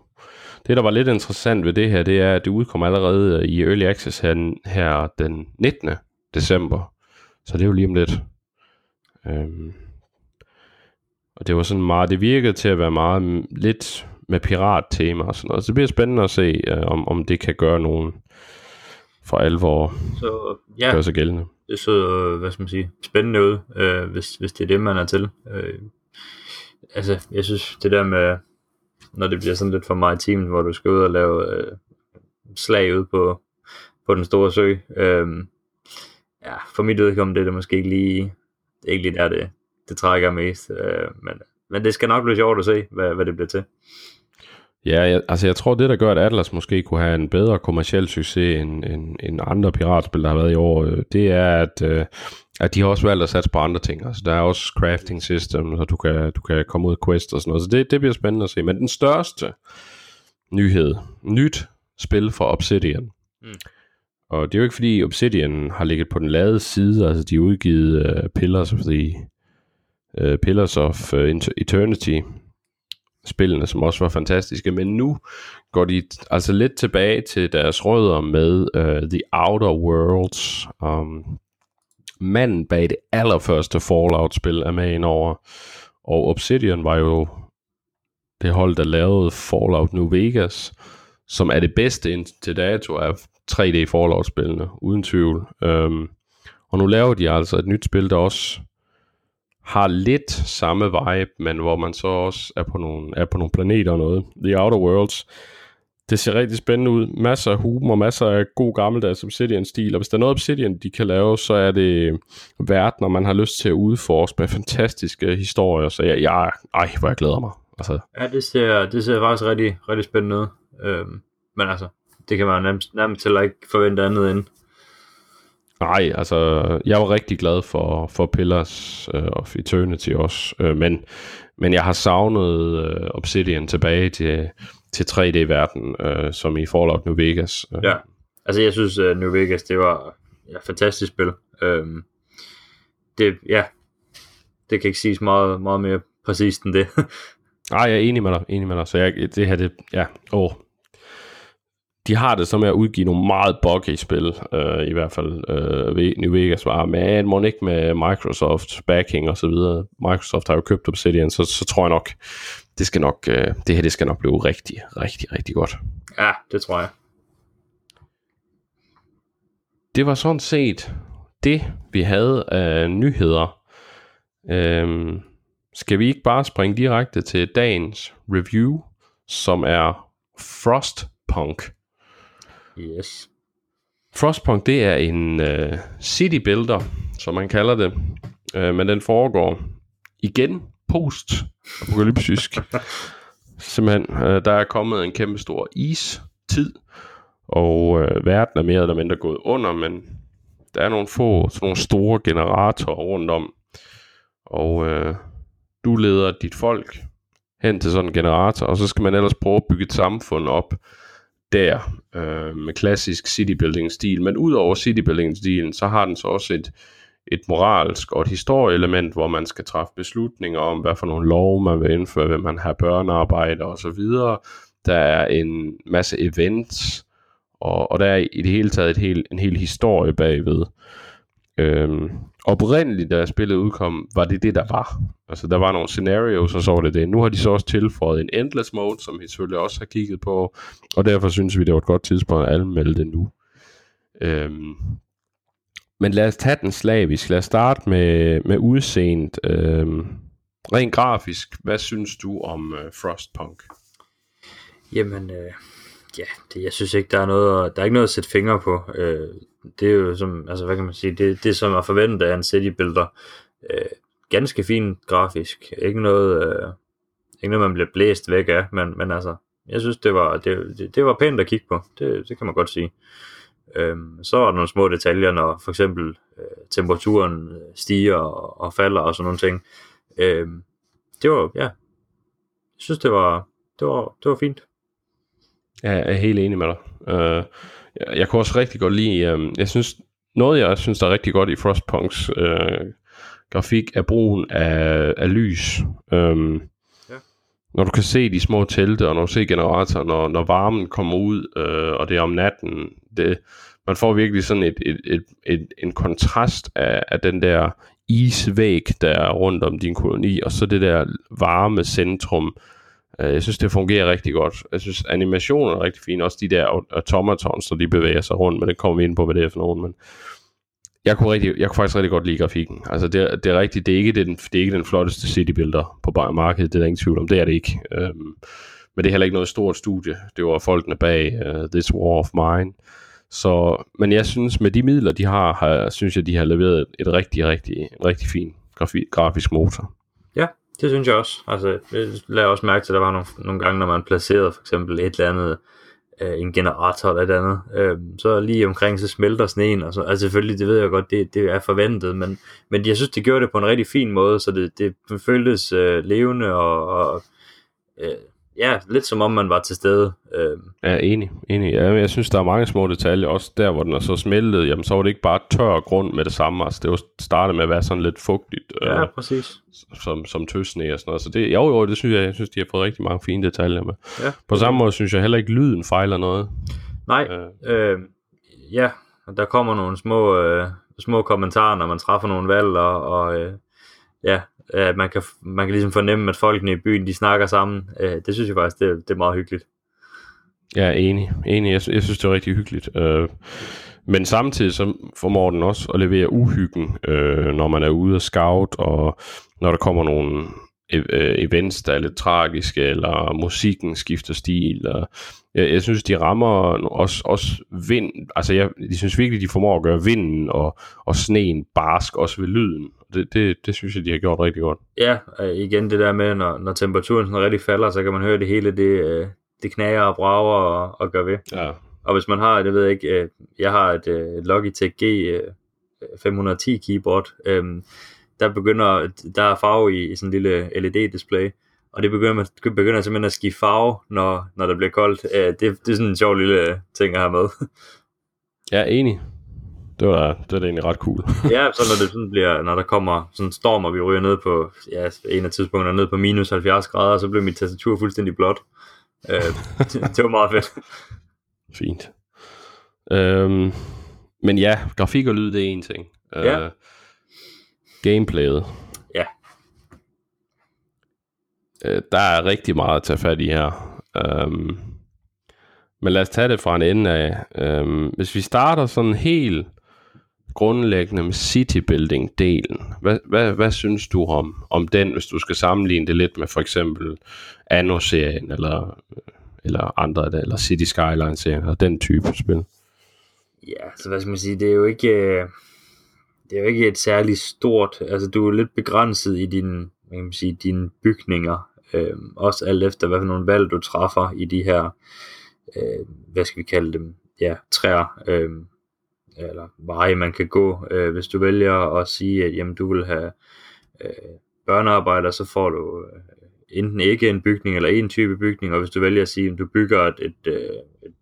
[SPEAKER 1] Det, der var lidt interessant ved det her, det er, at det udkommer allerede i Early Access her, her den 19. december. Så det er jo lige om lidt. Øhm, og det var sådan meget, det virkede til at være meget lidt med pirat-tema og sådan noget. Så det bliver spændende at se, uh, om, om det kan gøre nogen for alvor så, ja, gøre sig gældende.
[SPEAKER 2] Det så, øh, hvad skal man sige, spændende ud, øh, hvis, hvis det er det, man er til. Øh, altså, jeg synes, det der med, når det bliver sådan lidt for meget team, hvor du skal ud og lave øh, slag ud på, på den store sø, øh, ja, for mit udkommende det er det måske ikke lige, det er ikke lige der, det, det trækker mest. Øh, men, men det skal nok blive sjovt at se, hvad, hvad det bliver til.
[SPEAKER 1] Ja, jeg, altså jeg tror, det der gør, at Atlas måske kunne have en bedre kommersiel succes end, end, end andre piratspil, der har været i år, øh, det er, at, øh, at de har også valgt at satse på andre ting. Altså der er også crafting system, så du kan, du kan komme ud af quest og sådan noget. Så det, det bliver spændende at se. Men den største nyhed, nyt spil for Obsidian. Mm. Og det er jo ikke fordi Obsidian har ligget på den lade side, altså de har udgivet uh, Pillars of the uh, Pillars of uh, Eternity spillene, som også var fantastiske, men nu går de altså lidt tilbage til deres rødder med uh, The Outer Worlds. Um, manden bag det allerførste Fallout-spil er med ind over, og Obsidian var jo det hold, der lavede Fallout New Vegas, som er det bedste indtil dato af 3D Fallout-spillene, uden tvivl. Um, og nu laver de altså et nyt spil, der også har lidt samme vibe, men hvor man så også er på nogle, er på nogle planeter og noget. The Outer Worlds. Det ser rigtig spændende ud. Masser af humor, masser af god gammeldags Obsidian-stil. Og hvis der er noget Obsidian, de kan lave, så er det verdener, man har lyst til at udforske med fantastiske historier. Så jeg, jeg ej, hvor jeg glæder mig. Altså.
[SPEAKER 2] Ja, det ser, det ser faktisk rigtig, rigtig spændende ud. Øhm, men altså, det kan man nærmest, nærmest til ikke forvente andet end.
[SPEAKER 1] Nej, altså, jeg var rigtig glad for, for Pillars uh, of Eternity også, uh, men, men jeg har savnet uh, Obsidian tilbage til, til 3D-verden, uh, som i Fallout New Vegas.
[SPEAKER 2] Uh. Ja, altså jeg synes, uh, New Vegas, det var ja, fantastisk spil. Uh, det, ja, det kan ikke siges meget, meget mere præcist end det.
[SPEAKER 1] Nej, jeg er enig med dig, enig med dig. Så jeg, det her, det, ja, åh, de har det så med at udgive nogle meget buggy spil, øh, i hvert fald øh, New Vegas var, men må ikke med Microsoft backing og så videre. Microsoft har jo købt Obsidian, så, så tror jeg nok, det skal nok, øh, det her det skal nok blive rigtig, rigtig, rigtig godt.
[SPEAKER 2] Ja, det tror jeg.
[SPEAKER 1] Det var sådan set det, vi havde af nyheder. Øhm, skal vi ikke bare springe direkte til dagens review, som er Frostpunk.
[SPEAKER 2] Yes.
[SPEAKER 1] Frostpunk, det er en uh, city builder, som man kalder det. Uh, men den foregår igen post-apokalyptisk. Simpelthen, uh, der er kommet en kæmpe stor is-tid, og øh, verden er mere eller mindre gået under, men der er nogle få, sådan nogle store generatorer rundt om, og øh, du leder dit folk hen til sådan en generator, og så skal man ellers prøve at bygge et samfund op der øh, med klassisk citybuilding-stil. Men udover citybuilding-stilen, så har den så også et, et moralsk og et historieelement, hvor man skal træffe beslutninger om, hvad for nogle lov man vil indføre, hvem man har børnearbejde og så videre. Der er en masse events, og, og der er i det hele taget et helt, en hel historie bagved. Øhm, oprindeligt, da spillet udkom, var det det, der var. Altså, der var nogle scenarios, og så var det det. Nu har de så også tilføjet en endless mode, som vi selvfølgelig også har kigget på, og derfor synes vi, det var et godt tidspunkt at anmelde det nu. Øhm, men lad os tage den slavisk. Lad os starte med, med udseendet. Øhm, rent grafisk, hvad synes du om øh, Frostpunk?
[SPEAKER 2] Jamen, øh, ja, det, jeg synes ikke, der er noget, der er ikke noget at sætte fingre på. Øh, det er jo som, altså hvad kan man sige, det, det som er forventet af en city builder. Øh, ganske fint grafisk. Ikke noget, øh, ikke noget man bliver blæst væk af, men, men altså, jeg synes, det var, det, det, det var pænt at kigge på. Det, det kan man godt sige. Øhm, så er der nogle små detaljer, når for eksempel øh, temperaturen øh, stiger og, og falder og sådan nogle ting. Øhm, det var, ja, jeg synes, det var, det var, det var fint.
[SPEAKER 1] Jeg er helt enig med dig. Uh, jeg, jeg kunne også rigtig godt lide, um, jeg synes, noget jeg synes, der er rigtig godt i Frostpunks uh, grafik, er brugen af, af lys. Um, ja. Når du kan se de små telte, og når du ser generatoren, når, når varmen kommer ud, uh, og det er om natten, det, man får virkelig sådan et, et, et, et, en kontrast af, af den der isvæg, der er rundt om din koloni, og så det der varme centrum, Øh, Øh, jeg synes, det fungerer rigtig godt. Jeg synes, animationen er rigtig fin. Også de der automatons, der de bevæger sig rundt, men det kommer vi ind på, hvad det er for nogen. Men jeg kunne, rigtig, jeg kunne faktisk rigtig godt lide grafikken. Altså, det, det er rigtigt, det er ikke den, det er ikke den flotteste citybuilder på markedet, det er der ingen tvivl om, det er det ikke. Øhm, men det er heller ikke noget stort studie. Det var folkene bag uh, This War of Mine. Så, men jeg synes, med de midler, de har, har synes jeg, de har leveret et rigtig, rigtig, rigtig fin grafi, grafisk motor.
[SPEAKER 2] Det synes jeg også. Altså, jeg lader også mærke til, at der var nogle, nogle gange, når man placerede for eksempel et eller andet, øh, en generator eller et andet, øh, så lige omkring, så smelter sneen, og så, altså selvfølgelig, det ved jeg godt, det, det er forventet, men, men jeg synes, det gjorde det på en rigtig fin måde, så det, det føltes øh, levende og, og øh, ja, lidt som om man var til stede. Øh.
[SPEAKER 1] Ja, enig, enig. Ja, jeg synes, der er mange små detaljer, også der, hvor den er så smeltet, jamen så var det ikke bare tør grund med det samme, altså det var startet med at være sådan lidt fugtigt.
[SPEAKER 2] Ja, øh, præcis.
[SPEAKER 1] Som, som tøsne og sådan noget, så det, jo, jo, det synes jeg, jeg synes, de har fået rigtig mange fine detaljer med. Ja. På samme måde synes jeg heller ikke, lyden fejler noget.
[SPEAKER 2] Nej, øh, øh ja, der kommer nogle små, øh, små kommentarer, når man træffer nogle valg, og, og øh, ja, at man kan, man kan ligesom fornemme, at folkene i byen, de snakker sammen. Øh, det synes jeg faktisk, det, det er meget hyggeligt.
[SPEAKER 1] Jeg er enig. enig. Jeg, jeg synes, det er rigtig hyggeligt. Øh, men samtidig så formår den også at levere uhyggen, øh, når man er ude og scout, og når der kommer nogle e, øh, events, der er lidt tragiske, eller musikken skifter stil. Og jeg, jeg synes, de rammer også, også vind. Altså, jeg, de synes virkelig, de formår at gøre vinden og, og sneen barsk, også ved lyden. Det, det, det synes jeg, de har gjort rigtig godt.
[SPEAKER 2] Ja, igen det der med, når, når temperaturen sådan rigtig falder, så kan man høre det hele, det, øh, det knager og brager og, og gør ved.
[SPEAKER 1] Ja.
[SPEAKER 2] Og hvis man har, det ved jeg ikke, øh, jeg har et øh, Logitech G 510 keyboard, der begynder, der er farve i, i sådan en lille LED-display, og det begynder, man begynder simpelthen at skifte farve, når, når det bliver koldt. Det, det er sådan en sjov lille ting at have med.
[SPEAKER 1] Ja, enig det var, det da egentlig ret cool.
[SPEAKER 2] ja, så når det sådan bliver, når der kommer sådan en storm, og vi ryger ned på, ja, en af tidspunkterne ned på minus 70 grader, så blev mit tastatur fuldstændig blåt. Øh, det, det, var meget fedt.
[SPEAKER 1] Fint. Øhm, men ja, grafik og lyd, det er en ting. Øh, ja. Gameplayet.
[SPEAKER 2] Ja.
[SPEAKER 1] Øh, der er rigtig meget at tage fat i her. Øhm, men lad os tage det fra en ende af. Øhm, hvis vi starter sådan helt grundlæggende med citybuilding-delen. Hvad, hvad, hvad synes du om, om den, hvis du skal sammenligne det lidt med for eksempel Anno-serien, eller, eller andre, eller City Skyline-serien, eller den type spil?
[SPEAKER 2] Ja, så hvad skal man sige, det er jo ikke, øh, det er jo ikke et særligt stort, altså du er lidt begrænset i din, kan man sige, dine bygninger, øh, også alt efter hvad for nogle valg du træffer i de her, øh, hvad skal vi kalde dem, ja, træer, øh, eller veje, man kan gå. Øh, hvis du vælger at sige, at jamen, du vil have øh, børnearbejder, så får du øh, enten ikke en bygning eller en type bygning, og hvis du vælger at sige, at du bygger et, et, øh, et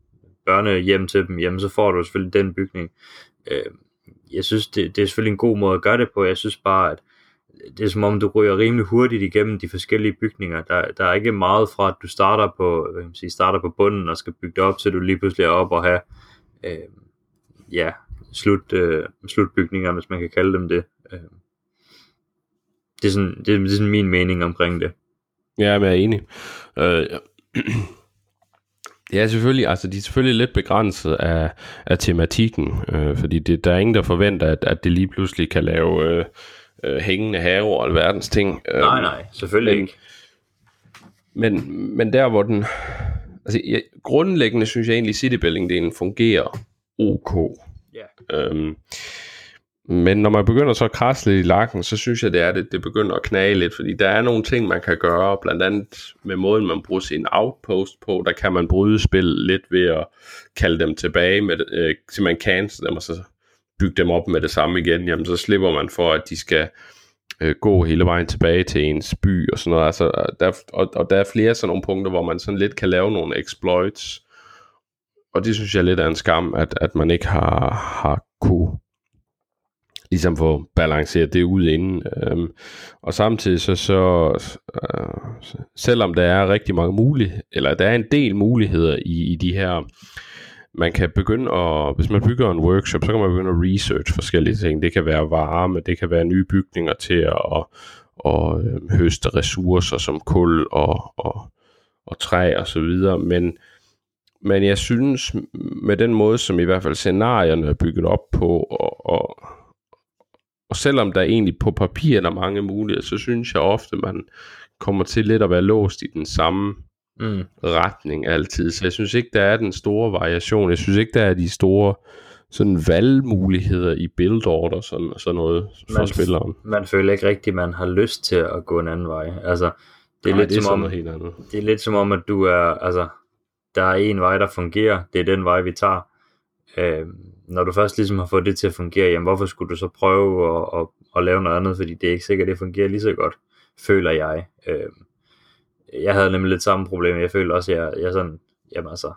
[SPEAKER 2] børnehjem til dem, jamen så får du selvfølgelig den bygning. Øh, jeg synes, det, det er selvfølgelig en god måde at gøre det på. Jeg synes bare, at det er som om, du ryger rimelig hurtigt igennem de forskellige bygninger. Der, der er ikke meget fra, at du starter på, hvad kan man sige, starter på bunden og skal bygge det op, til du lige pludselig er op og have øh, ja, slut, øh, slutbygninger, hvis man kan kalde dem det. Øh. Det, er sådan, det, er, det er sådan min mening omkring det.
[SPEAKER 1] Ja, jeg er enig. Øh, Ja, selvfølgelig. Altså, de er selvfølgelig lidt begrænset af, af tematikken, øh, fordi det, der er ingen, der forventer, at, at det lige pludselig kan lave øh, øh, hængende have og alverdens ting.
[SPEAKER 2] Øh, nej, nej, selvfølgelig men, ikke.
[SPEAKER 1] Men, men der, hvor den... Altså, jeg, grundlæggende synes jeg egentlig, at citybuilding-delen fungerer ok.
[SPEAKER 2] Ja. Yeah. Øhm,
[SPEAKER 1] men når man begynder så at krasse lidt i lakken, så synes jeg, det er det, det begynder at knage lidt, fordi der er nogle ting, man kan gøre, blandt andet med måden, man bruger sin outpost på, der kan man bryde spil lidt ved at kalde dem tilbage, med, øh, så man cancel dem, og så bygge dem op med det samme igen, jamen så slipper man for, at de skal øh, gå hele vejen tilbage til ens by og sådan noget. Altså, der, og, og der er flere sådan nogle punkter, hvor man sådan lidt kan lave nogle exploits, og det synes jeg lidt er en skam, at, at man ikke har, har kunne ligesom få balanceret det ud inden. Øhm, og samtidig så, så øh, selvom der er rigtig mange muligheder, eller der er en del muligheder i, i de her, man kan begynde at, hvis man bygger en workshop, så kan man begynde at research forskellige ting. Det kan være varme, det kan være nye bygninger til at og, og, øh, høste ressourcer som kul og, og, og træ og så videre, men men jeg synes, med den måde, som i hvert fald scenarierne er bygget op på, og, og, og selvom der egentlig på papir er mange muligheder, så synes jeg ofte, man kommer til lidt at være låst i den samme mm. retning altid. Så jeg synes ikke, der er den store variation. Jeg synes ikke, der er de store sådan valgmuligheder i build order sådan, sådan noget for man, spilleren.
[SPEAKER 2] Man føler ikke rigtigt, man har lyst til at gå en anden vej. Altså, det er, Nej, lidt, det er som om, helt andet. Det er lidt som om, at du er, altså, der er en vej, der fungerer. Det er den vej, vi tager. Øh, når du først ligesom har fået det til at fungere, jamen hvorfor skulle du så prøve at, at, at lave noget andet, fordi det er ikke sikkert, at det fungerer lige så godt, føler jeg. Øh, jeg havde nemlig lidt samme problem, jeg føler også, at jeg, jeg sådan, jamen altså,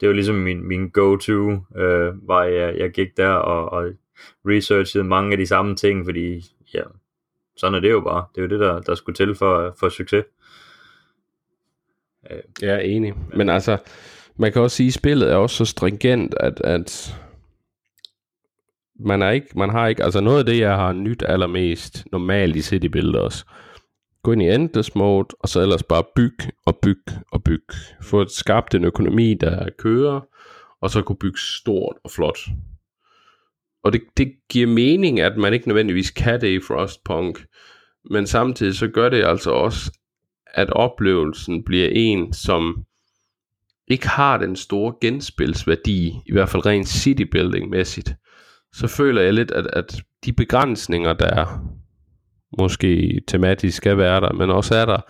[SPEAKER 2] det var ligesom min, min go-to øh, vej, jeg, jeg gik der og, og researchede mange af de samme ting, fordi ja, sådan er det jo bare. Det er jo det, der, der skulle til for, for succes.
[SPEAKER 1] Øh, jeg er enig. Men altså, man kan også sige, at spillet er også så stringent, at, at man, er ikke, man har ikke, altså noget af det, jeg har nyt allermest normalt i City Builder også, gå ind i endless mode, og så ellers bare byg og byg og byg. Få skabt en økonomi, der kører, og så kunne bygge stort og flot. Og det, det giver mening, at man ikke nødvendigvis kan det i Frostpunk, men samtidig så gør det altså også, at oplevelsen bliver en, som ikke har den store genspilsværdi, i hvert fald rent citybuilding-mæssigt, så føler jeg lidt, at, at de begrænsninger, der er, måske tematisk skal være der, men også er der,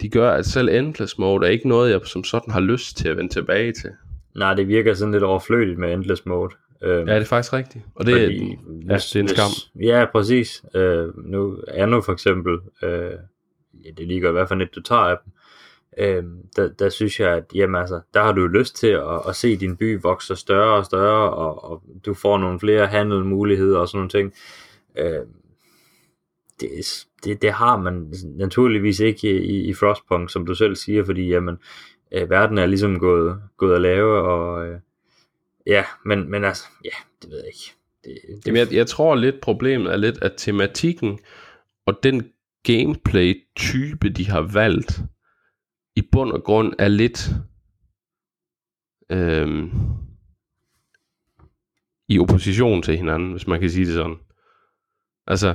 [SPEAKER 1] de gør, at selv Endless Mode er ikke noget, jeg som sådan har lyst til at vende tilbage til.
[SPEAKER 2] Nej, det virker sådan lidt overflødigt med Endless Mode.
[SPEAKER 1] Øhm, ja, det er faktisk rigtigt. Og det, fordi, ja, det er en skam.
[SPEAKER 2] Ja, præcis. Øh, nu er nu for eksempel, øh, ja, det ligger i hvert fald lidt, du tager af dem, øh, der, der synes jeg, at jamen, altså, der har du lyst til at, at se din by vokse større og større, og, og du får nogle flere handelmuligheder og sådan nogle ting. Øh, det, det, det har man naturligvis ikke i, i Frostpunk, som du selv siger, fordi jamen, øh, verden er ligesom gået, gået at lave, og øh, ja, men, men altså, ja, det ved jeg ikke. Det,
[SPEAKER 1] det... Jamen, jeg, jeg tror lidt problemet er lidt, at tematikken og den gameplay-type, de har valgt, i bund og grund er lidt øhm, i opposition til hinanden, hvis man kan sige det sådan. Altså,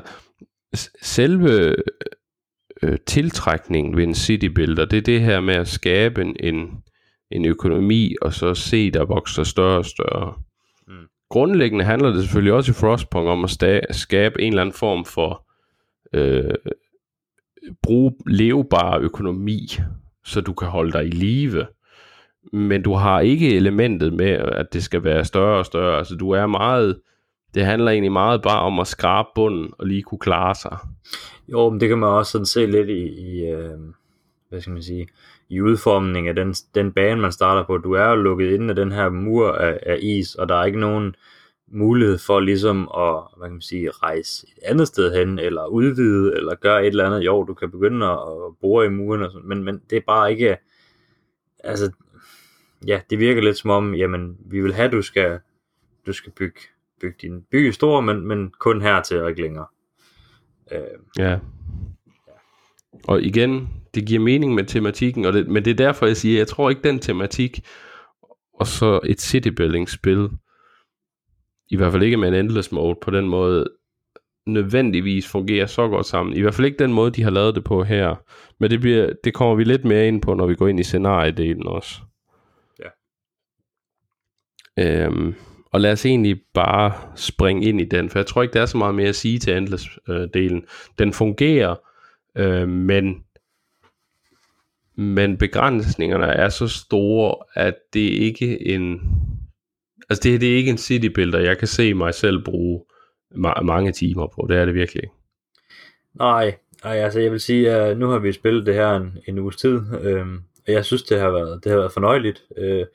[SPEAKER 1] selve øh, tiltrækningen ved en citybuilder, det er det her med at skabe en, en, en økonomi, og så se, der vokser større og større. Mm. Grundlæggende handler det selvfølgelig også i Frostpunk om at sta- skabe en eller anden form for øh, bruge levbar økonomi, så du kan holde dig i live. men du har ikke elementet med, at det skal være større og større. Altså du er meget, det handler egentlig meget bare om at skrabe bunden og lige kunne klare sig.
[SPEAKER 2] Jo, men det kan man også sådan se lidt i, i øh, hvad skal man sige, i udformningen af den, den bane, man starter på. Du er jo lukket inde af den her mur af, af is, og der er ikke nogen mulighed for ligesom at hvad kan man sige, rejse et andet sted hen, eller udvide, eller gøre et eller andet. Jo, du kan begynde at bore i muren, og sådan, men, men det er bare ikke, altså, ja, det virker lidt som om, jamen, vi vil have, at du skal, du skal bygge, bygge din by stor, men, men kun hertil og ikke længere.
[SPEAKER 1] Øh, ja. Og igen, det giver mening med tematikken, og det, men det er derfor, jeg siger, jeg tror ikke den tematik, og så et citybuilding spil, i hvert fald ikke med en endless mode på den måde, nødvendigvis fungerer så godt sammen. I hvert fald ikke den måde, de har lavet det på her. Men det, bliver, det kommer vi lidt mere ind på, når vi går ind i scenariedelen også.
[SPEAKER 2] Ja.
[SPEAKER 1] Øhm, og lad os egentlig bare springe ind i den, for jeg tror ikke, der er så meget mere at sige til Endless-delen. Den fungerer, øh, men, men begrænsningerne er så store, at det ikke en... Altså det, det er ikke en city builder, jeg kan se mig selv bruge ma- mange timer på. Det er det virkelig ikke.
[SPEAKER 2] Nej, nej, altså jeg vil sige, at nu har vi spillet det her en, en uges tid, øh, og jeg synes, det har været, det har været fornøjeligt. Øh,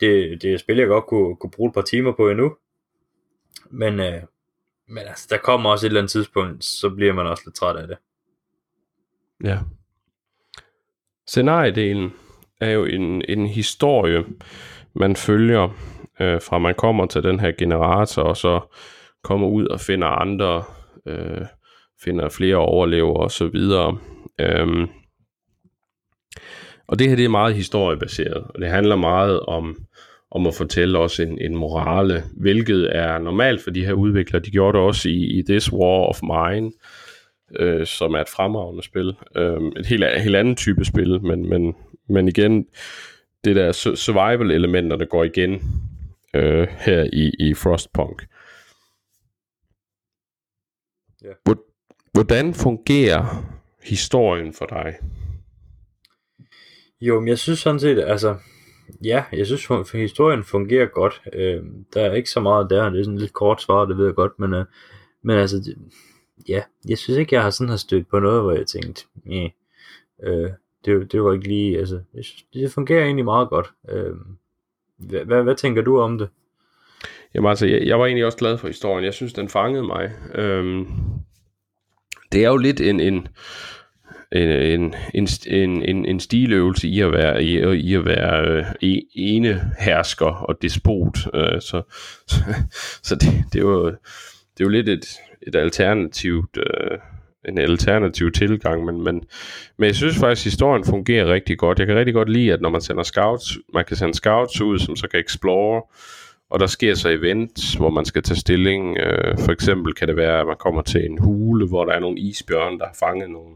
[SPEAKER 2] det, det er et spil, jeg godt kunne, kunne bruge et par timer på endnu. Men, øh, men altså, der kommer også et eller andet tidspunkt, så bliver man også lidt træt af det.
[SPEAKER 1] Ja. Scenariedelen er jo en, en historie, man følger, øh, fra man kommer til den her generator, og så kommer ud og finder andre, øh, finder flere overlever og så videre. Øhm, og det her det er meget historiebaseret, og det handler meget om, om at fortælle også en, en morale, hvilket er normalt for de her udviklere. De gjorde det også i, i This War of Mine, øh, som er et fremragende spil. Øh, et helt, helt andet type spil, men, men, men igen, det der survival-elementer, der går igen øh, her i, i Frostpunk. Yeah. Hvordan fungerer historien for dig?
[SPEAKER 2] Jo, men jeg synes sådan set, altså, ja, jeg synes for historien fungerer godt. Øh, der er ikke så meget der, det er sådan lidt kort svar, det ved jeg godt, men, øh, men altså, det, ja, jeg synes ikke, jeg har sådan har stødt på noget, hvor jeg tænkte, nej, øh, det, det var ikke lige, altså, jeg synes, det fungerer egentlig meget godt. Øh, hvad, hvad, tænker du om det?
[SPEAKER 1] Jamen altså, jeg, jeg var egentlig også glad for historien. Jeg synes, den fangede mig. Øhm, det er jo lidt en, en, en, en, en, en, en stiløvelse i at være, i, i at være øh, e-, ene hersker og despot. Øh, så så, så det, det, er jo, det er jo lidt et, et alternativt... Øh, en alternativ tilgang, men, men, men jeg synes faktisk, at historien fungerer rigtig godt. Jeg kan rigtig godt lide, at når man sender scouts, man kan sende scouts ud, som så kan explore, og der sker så events, hvor man skal tage stilling. Øh, for eksempel kan det være, at man kommer til en hule, hvor der er nogle isbjørne, der har fanget nogle,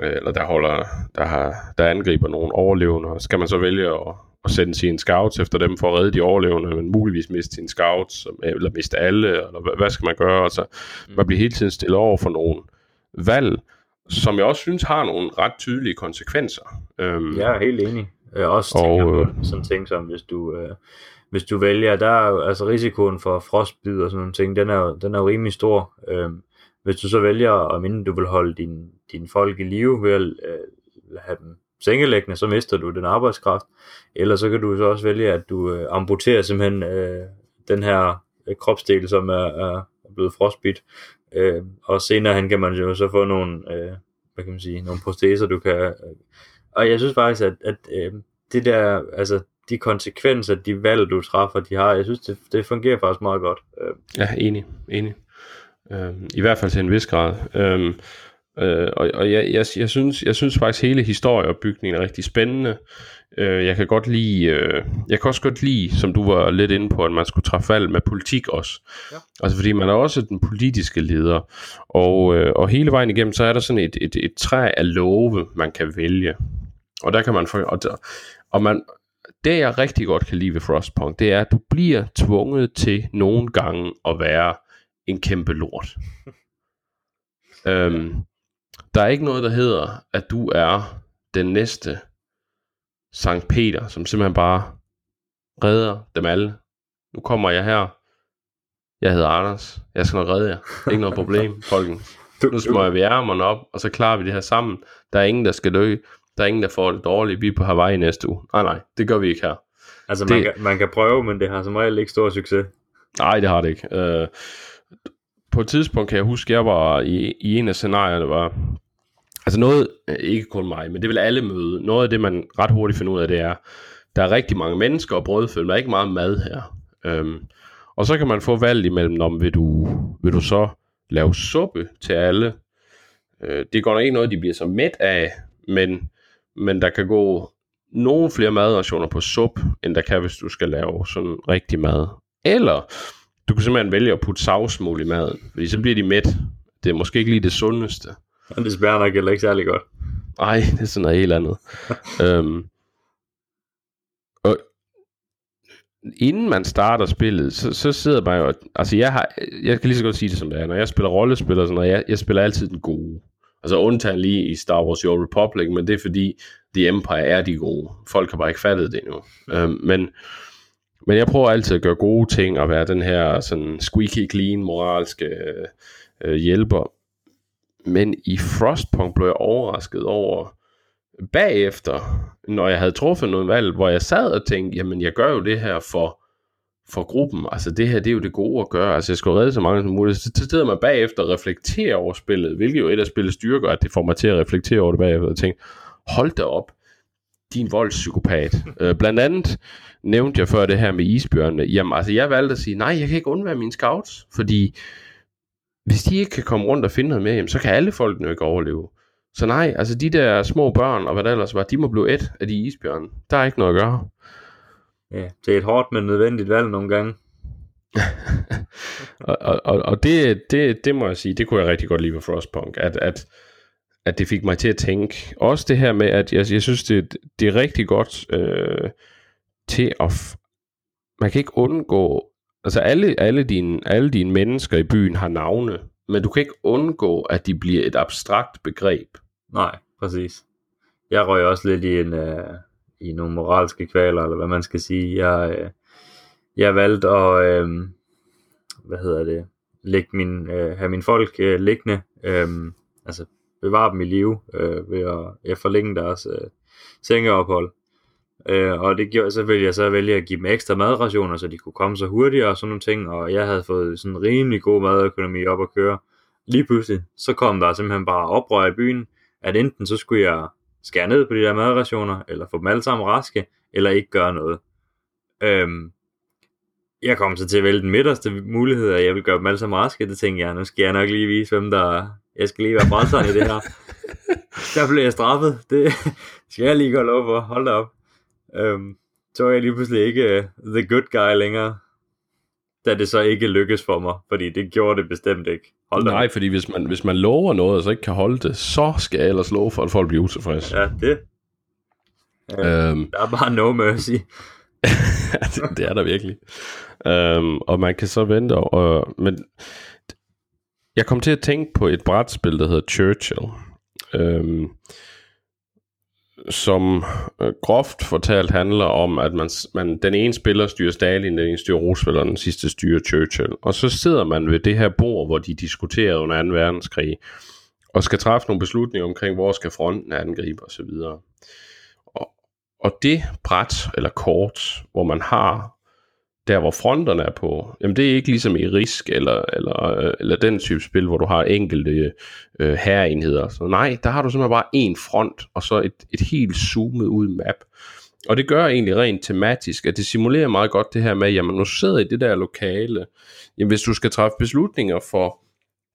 [SPEAKER 1] øh, eller der holder, der, har, der angriber nogle overlevende, og så kan man så vælge at, at sende sine scouts efter dem for at redde de overlevende, men muligvis miste sine scouts, eller miste alle, eller hvad, hvad skal man gøre? Altså, man bliver hele tiden stillet over for nogle valg, som jeg også synes har nogle ret tydelige konsekvenser.
[SPEAKER 2] Øhm, jeg er helt enig. Jeg også tænker og, på sådan ting som, hvis du, øh, hvis du vælger, der er altså risikoen for frostbid og sådan nogle ting, den er den er jo rimelig stor. Øhm, hvis du så vælger, om inden du vil holde din, din folk i live ved at øh, have dem sengelæggende, så mister du den arbejdskraft. Eller så kan du så også vælge, at du øh, amputerer simpelthen øh, den her øh, kropsdel, som er, er blevet frostbit. Øh, og senere hen kan man jo så få nogle, øh, hvad kan man sige, nogle proteser, du kan... Øh, og jeg synes faktisk, at, at øh, det der, altså de konsekvenser, de valg, du træffer, de har, jeg synes, det, det fungerer faktisk meget godt. Øh.
[SPEAKER 1] Ja, enig, enig. Øh, I hvert fald til en vis grad. Øh, øh, og og jeg, jeg, jeg, synes, jeg synes faktisk, hele historieopbygningen er rigtig spændende. Øh, jeg kan godt lide, øh, jeg kan også godt lide, som du var lidt inde på, at man skulle træffe valg med politik også. Ja. Altså fordi man er også den politiske leder, og, øh, og hele vejen igennem, så er der sådan et, et, et træ af love, man kan vælge. Og der kan man få, og, der, og man, det jeg rigtig godt kan lide ved Frostpunk, det er, at du bliver tvunget til nogle gange at være en kæmpe lort. øhm, der er ikke noget, der hedder, at du er den næste Sankt Peter, som simpelthen bare redder dem alle. Nu kommer jeg her. Jeg hedder Anders. Jeg skal nok redde jer. Ikke noget problem, folken. Nu smøger vi ærmerne op, og så klarer vi det her sammen. Der er ingen, der skal dø. Der er ingen, der får det dårligt. Vi er på Hawaii næste uge. Nej, nej, det gør vi ikke her.
[SPEAKER 2] Altså, det... man, kan, man kan prøve, men det har som regel ikke stor succes.
[SPEAKER 1] Nej, det har det ikke. Øh, på et tidspunkt kan jeg huske, at jeg var i, i en af scenarierne, var, altså noget, øh, ikke kun mig, men det vil alle møde, noget af det, man ret hurtigt finder ud af, det er, der er rigtig mange mennesker og brødfølge, der er ikke meget mad her. Øhm, og så kan man få valg imellem, om vil du, vil du så lave suppe til alle. Øh, det går nok ikke noget, de bliver så mæt af, men, men der kan gå nogle flere madrationer på sup, end der kan, hvis du skal lave sådan rigtig mad. Eller du kan simpelthen vælge at putte savsmål i maden, fordi så bliver de mæt. Det er måske ikke lige det sundeste.
[SPEAKER 2] Og det smager nok ikke særlig godt.
[SPEAKER 1] Nej, det er sådan noget helt andet. øhm, og inden man starter spillet, så, så sidder man jo... Altså, jeg, har, jeg kan lige så godt sige det som det er. Når jeg spiller rollespil og sådan noget, jeg, jeg spiller altid den gode. Altså undtagen lige i Star Wars Old Republic, men det er fordi The Empire er de gode. Folk har bare ikke fattet det endnu. Øhm, men, men jeg prøver altid at gøre gode ting og være den her sådan squeaky clean moralske øh, hjælper. Men i Frostpunk blev jeg overrasket over bagefter, når jeg havde truffet noget valg, hvor jeg sad og tænkte, jamen jeg gør jo det her for, for gruppen. Altså det her, det er jo det gode at gøre. Altså jeg skal redde så mange som muligt. Så sidder man bagefter og reflekterer over spillet, hvilket jo et af spillets styrker, at det får mig til at reflektere over det bagefter og tænke, hold da op, din voldspsykopat. øh, blandt andet nævnte jeg før det her med isbjørnene. Jamen altså jeg valgte at sige, nej, jeg kan ikke undvære mine scouts, fordi hvis de ikke kan komme rundt og finde noget mere, jamen, så kan alle folk nu ikke overleve. Så nej, altså de der små børn, og hvad der ellers var, de må blive et af de isbjørne. Der er ikke noget at gøre.
[SPEAKER 2] Ja, det er et hårdt, men nødvendigt valg nogle gange.
[SPEAKER 1] og og, og det, det, det må jeg sige, det kunne jeg rigtig godt lide ved Frostpunk, at, at, at det fik mig til at tænke. Også det her med, at jeg, jeg synes, det, det er rigtig godt øh, til at... F- man kan ikke undgå... Altså alle, alle, dine, alle dine mennesker i byen har navne, men du kan ikke undgå, at de bliver et abstrakt begreb.
[SPEAKER 2] Nej, præcis. Jeg røg også lidt i en... Øh i nogle moralske kvaler, eller hvad man skal sige. Jeg, øh, jeg valgte at, øh, hvad hedder det, lægge min, øh, have mine folk øh, liggende, øh, altså bevare dem i live øh, ved at ja, forlænge deres øh, sengeophold. Øh, og det gjorde så ville jeg så vælge at give dem ekstra madrationer, så de kunne komme så hurtigere og sådan nogle ting, og jeg havde fået sådan en rimelig god madøkonomi op at køre. Lige pludselig, så kom der simpelthen bare oprør i byen, at enten så skulle jeg skære ned på de der madrationer, eller få dem alle sammen raske, eller ikke gøre noget. Øhm, jeg kom så til at vælge den midterste mulighed, at jeg vil gøre dem alle sammen raske. Det tænkte jeg, nu skal jeg nok lige vise, hvem der Jeg skal lige være brændseren i det her. Der blev jeg straffet. Det skal jeg lige gå lov for. Hold da op. Øhm, så er jeg lige pludselig ikke uh, the good guy længere da det så ikke lykkes for mig, fordi det gjorde det bestemt ikke.
[SPEAKER 1] Hold Nej, fordi hvis man, hvis man lover noget, og så ikke kan holde det, så skal jeg ellers love for, at folk bliver utilfredse.
[SPEAKER 2] Ja, det. øhm, der er bare no mercy.
[SPEAKER 1] det, det er der virkelig. Øhm, og man kan så vente, og, men jeg kom til at tænke på et brætspil, der hedder Churchill. Øhm, som øh, groft fortalt handler om, at man, man, den ene spiller styrer Stalin, den ene styrer Roosevelt, og den sidste styrer Churchill. Og så sidder man ved det her bord, hvor de diskuterer under 2. verdenskrig, og skal træffe nogle beslutninger omkring, hvor skal fronten angribe osv. Og, og det bræt eller kort, hvor man har der hvor fronterne er på, jamen det er ikke ligesom i Risk eller, eller, øh, eller den type spil, hvor du har enkelte øh, herreenheder. Så nej, der har du simpelthen bare en front, og så et, et helt zoomet ud map. Og det gør egentlig rent tematisk, at det simulerer meget godt det her med, jamen nu sidder i det der lokale, jamen hvis du skal træffe beslutninger for,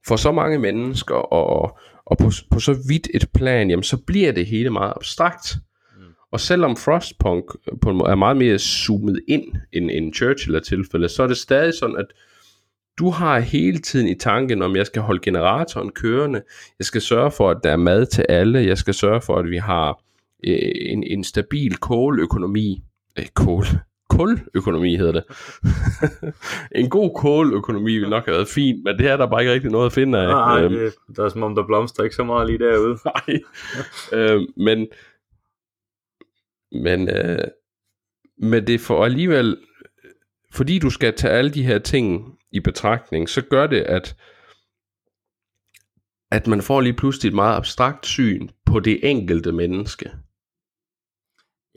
[SPEAKER 1] for så mange mennesker, og, og på, på så vidt et plan, jamen så bliver det hele meget abstrakt. Og selvom Frostpunk på en måde er meget mere zoomet ind end, end Churchill er tilfældet, så er det stadig sådan, at du har hele tiden i tanken om, jeg skal holde generatoren kørende, jeg skal sørge for, at der er mad til alle, jeg skal sørge for, at vi har øh, en, en stabil kåløkonomi, øh, kål, kuløkonomi hedder det. en god kåløkonomi ville nok have været fint, men det er der bare ikke rigtig noget at finde af.
[SPEAKER 2] Nej, øhm, det, der er som om, der blomster ikke så meget lige derude.
[SPEAKER 1] Nej, øhm, men, Men, øh, men det får alligevel, fordi du skal tage alle de her ting i betragtning, så gør det, at at man får lige pludselig et meget abstrakt syn på det enkelte menneske.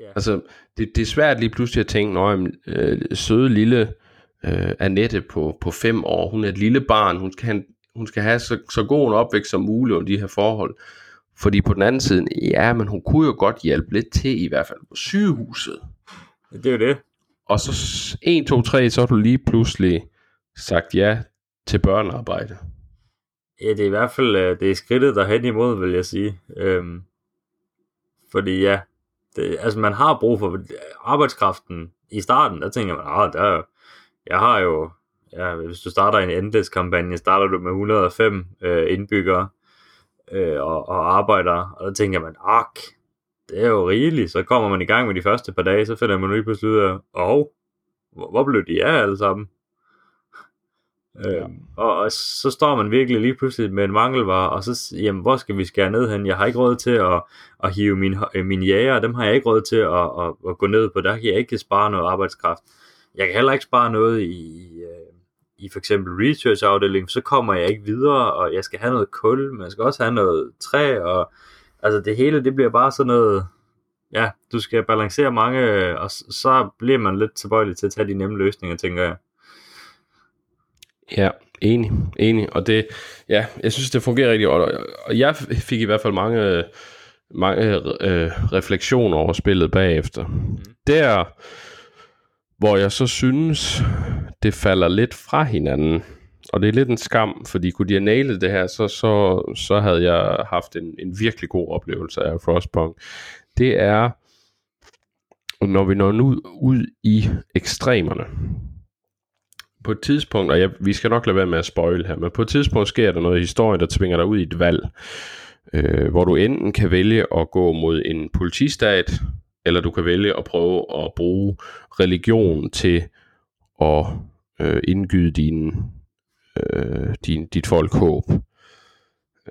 [SPEAKER 1] Yeah. Altså, det, det er svært lige pludselig at tænke, når øh, søde lille øh, Annette på, på fem år, hun er et lille barn, hun skal have, hun skal have så, så god en opvækst som muligt under de her forhold. Fordi på den anden side, ja, men hun kunne jo godt hjælpe lidt til, i hvert fald på sygehuset.
[SPEAKER 2] Det er jo det.
[SPEAKER 1] Og så 1, 2, 3, så har du lige pludselig sagt ja til børnearbejde.
[SPEAKER 2] Ja, det er i hvert fald øh, det er skridtet derhen imod, vil jeg sige. Øhm, fordi ja, det, altså man har brug for arbejdskraften i starten, der tænker man, ah, der, jeg har jo, ja, hvis du starter en endeløs-kampagne, starter du med 105 øh, indbyggere øh, og, og arbejdere, og der tænker man, ak, det er jo rigeligt, så kommer man i gang med de første par dage, så finder man lige pludselig ud af, åh, hvor, hvor blev de af alle sammen? Ja. Øhm, og, og så står man virkelig lige pludselig med en mangelvare, og så, jamen, hvor skal vi skære ned hen? Jeg har ikke råd til at, at hive min, min jæger, dem har jeg ikke råd til at, at, at gå ned på, der kan jeg ikke spare noget arbejdskraft. Jeg kan heller ikke spare noget i, øh, i for eksempel research afdelingen, så kommer jeg ikke videre, og jeg skal have noget kul, men jeg skal også have noget træ, og altså det hele, det bliver bare sådan noget, ja, du skal balancere mange, og så bliver man lidt tilbøjelig til at tage de nemme løsninger, tænker jeg.
[SPEAKER 1] Ja, enig, enig. Og det, ja, jeg synes, det fungerer rigtig godt. Og jeg fik i hvert fald mange, mange øh, refleksioner over spillet bagefter. Mm. Der, hvor jeg så synes, det falder lidt fra hinanden. Og det er lidt en skam, fordi kunne de have nailet det her, så, så, så havde jeg haft en, en virkelig god oplevelse af Frostpunk. Det er, når vi når ud, ud i ekstremerne på et tidspunkt, og jeg, vi skal nok lade være med at spoil her, men på et tidspunkt sker der noget i historien, der tvinger dig ud i et valg, øh, hvor du enten kan vælge at gå mod en politistat, eller du kan vælge at prøve at bruge religion til at øh, indgyde din, øh, din, dit folk håb.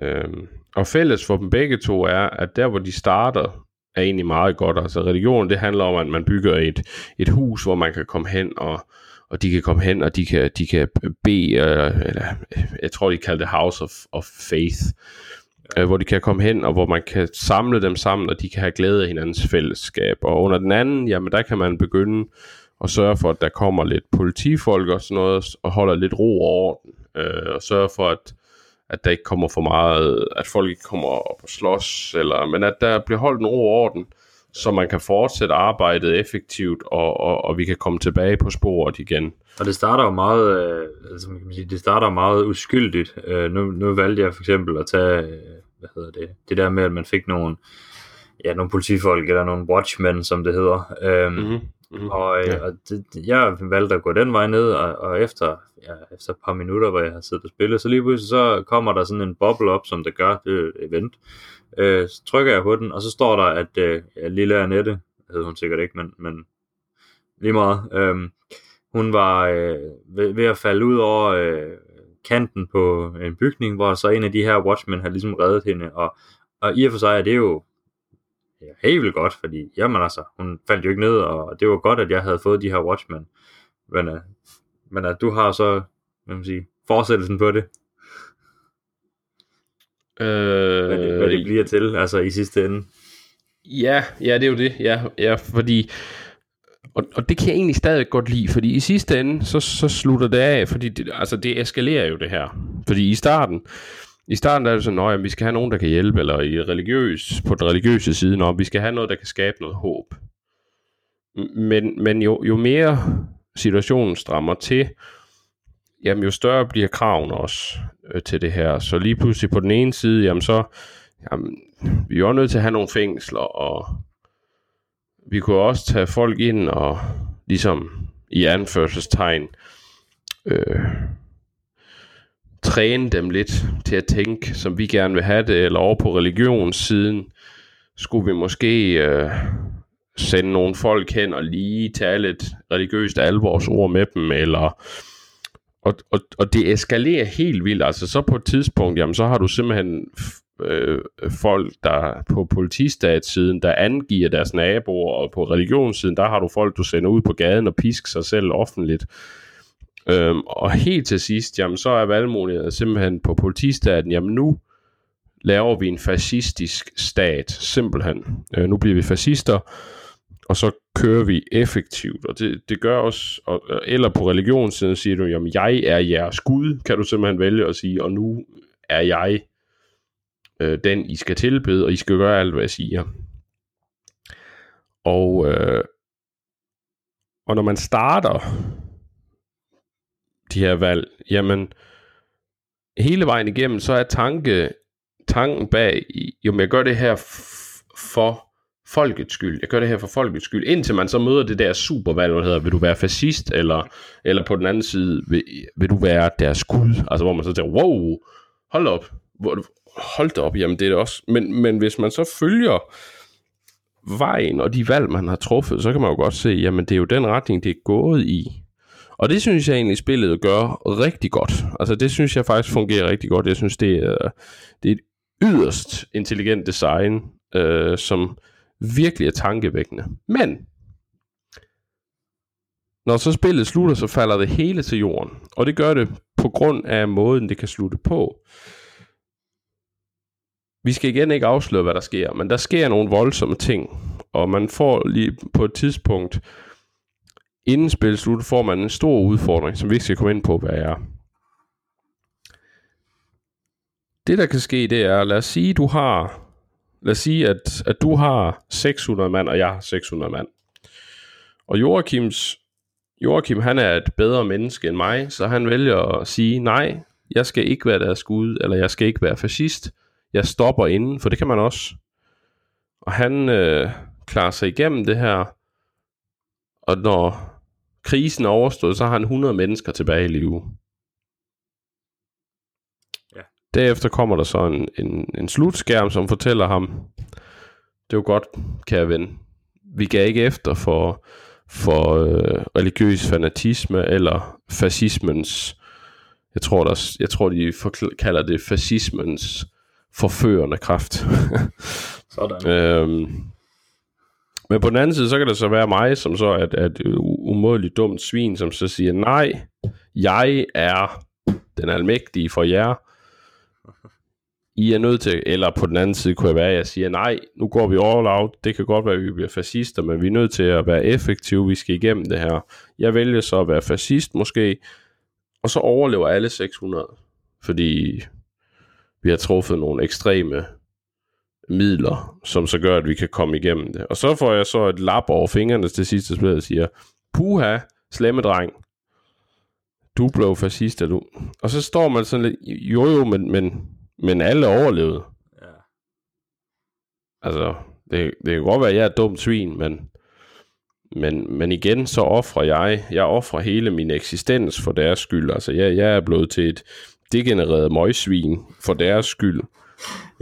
[SPEAKER 1] Øh, og fælles for dem begge to er, at der hvor de starter, er egentlig meget godt. Altså religion, det handler om, at man bygger et, et hus, hvor man kan komme hen og og de kan komme hen, og de kan, de kan bede, øh, eller øh, jeg tror, de kalder det House of, of Faith, øh, hvor de kan komme hen, og hvor man kan samle dem sammen, og de kan have glæde af hinandens fællesskab. Og under den anden, jamen der kan man begynde at sørge for, at der kommer lidt politifolk og sådan noget, og holder lidt ro og orden, øh, og sørge for, at at der ikke kommer for meget, at folk ikke kommer op og slås, eller, men at der bliver holdt en ro og orden, så man kan fortsætte arbejdet effektivt, og, og, og vi kan komme tilbage på sporet igen.
[SPEAKER 2] Og det starter jo meget, øh, altså det starter meget uskyldigt. Øh, nu, nu valgte jeg for eksempel at tage, hvad hedder det, det der med, at man fik nogle, ja, nogle politifolk, eller nogle watchmen, som det hedder. Øhm, mm-hmm. Mm-hmm. Og, øh, ja. og det, jeg valgte at gå den vej ned, og, og efter, ja, efter et par minutter, hvor jeg har siddet og spillet, så lige pludselig så kommer der sådan en boble op, som det gør, det er et event, Øh, så trykker jeg på den, og så står der, at øh, ja, lille Annette, hed hun sikkert ikke, men, men lige meget, øh, hun var øh, ved, ved at falde ud over øh, kanten på en bygning, hvor så en af de her watchmen har ligesom reddet hende, og, og i og for sig er det jo ja, helt vildt godt, fordi jamen altså, hun faldt jo ikke ned, og det var godt, at jeg havde fået de her watchmen, men, øh, men at du har så, hvad man sige, fortsættelsen på det. Øh, hvad, det, hvad det bliver til, altså i sidste ende.
[SPEAKER 1] Ja, ja, det er jo det. Ja, ja fordi og, og det kan jeg egentlig stadig godt lide, fordi i sidste ende, så, så slutter det af, fordi det, altså det eskalerer jo det her. Fordi i starten, i starten er det sådan, at vi skal have nogen, der kan hjælpe, eller i religiøs, på den religiøse side, når vi skal have noget, der kan skabe noget håb. Men, men jo, jo mere situationen strammer til, jamen jo større bliver kraven også øh, til det her. Så lige pludselig på den ene side, jamen så, jamen, vi er jo nødt til at have nogle fængsler, og vi kunne også tage folk ind og ligesom i anførselstegn øh, træne dem lidt til at tænke, som vi gerne vil have det, eller over på religionssiden, skulle vi måske øh, sende nogle folk hen og lige tage lidt religiøst alvorsord med dem, eller og, og, og det eskalerer helt vildt. Altså så på et tidspunkt, jamen så har du simpelthen øh, folk, der på politistatssiden, der angiver deres naboer, og på religionssiden, der har du folk, du sender ud på gaden og pisk sig selv offentligt. Øhm, og helt til sidst, jamen så er valgmuligheden simpelthen på politistaten, jamen nu laver vi en fascistisk stat, simpelthen. Øh, nu bliver vi fascister, og så kører vi effektivt, og det, det gør os, og, eller på religionssiden siger du, jamen jeg er jeres Gud, kan du simpelthen vælge at sige, og nu er jeg øh, den, I skal tilbede, og I skal gøre alt, hvad jeg siger. Og, øh, og når man starter de her valg, jamen hele vejen igennem, så er tanke, tanken bag, jo, jeg gør det her for folkets skyld. Jeg gør det her for folkets skyld. Indtil man så møder det der supervalg, hvor hedder, vil du være fascist, eller, eller på den anden side, vil, vil du være deres gud? Altså hvor man så tænker, wow, hold op, hvor, hold da op, jamen det er det også. Men, men hvis man så følger vejen og de valg, man har truffet, så kan man jo godt se, jamen det er jo den retning, det er gået i. Og det synes jeg egentlig, spillet gør rigtig godt. Altså det synes jeg faktisk fungerer rigtig godt. Jeg synes, det er, det er et yderst intelligent design, øh, som virkelig er tankevækkende. Men, når så spillet slutter, så falder det hele til jorden. Og det gør det på grund af måden, det kan slutte på. Vi skal igen ikke afsløre, hvad der sker, men der sker nogle voldsomme ting. Og man får lige på et tidspunkt, inden spillet slutter, får man en stor udfordring, som vi ikke skal komme ind på, hvad er. Det, der kan ske, det er, lad os sige, du har lad os sige, at, at du har 600 mand, og jeg har 600 mand. Og Joachims, Joachim, han er et bedre menneske end mig, så han vælger at sige, nej, jeg skal ikke være deres gud, eller jeg skal ikke være fascist. Jeg stopper inden, for det kan man også. Og han øh, klarer sig igennem det her, og når krisen er overstået, så har han 100 mennesker tilbage i live. Derefter kommer der så en, en, en slutskærm, som fortæller ham, det er jo godt, kære ven, vi gav ikke efter for, for øh, religiøs fanatisme eller fascismens, jeg tror, der, jeg tror de kalder det fascismens forførende kraft.
[SPEAKER 2] Sådan.
[SPEAKER 1] øhm, men på den anden side, så kan det så være mig, som så er, er et umådeligt dumt svin, som så siger, nej, jeg er den almægtige for jer, i er nødt til, eller på den anden side kunne jeg være, at jeg siger, nej, nu går vi all out, det kan godt være, at vi bliver fascister, men vi er nødt til at være effektive, vi skal igennem det her. Jeg vælger så at være fascist måske, og så overlever alle 600, fordi vi har truffet nogle ekstreme midler, som så gør, at vi kan komme igennem det. Og så får jeg så et lap over fingrene til sidste spil og siger, puha, slemme dreng, du blev fascist, er du. Og så står man sådan lidt, jo jo, men, men men alle overlevede. Ja. Altså, det, det kan godt være, at jeg er et dumt svin, men, men, men igen, så offrer jeg, jeg offrer hele min eksistens for deres skyld. Altså, jeg, jeg er blevet til et degenereret møgsvin for deres skyld.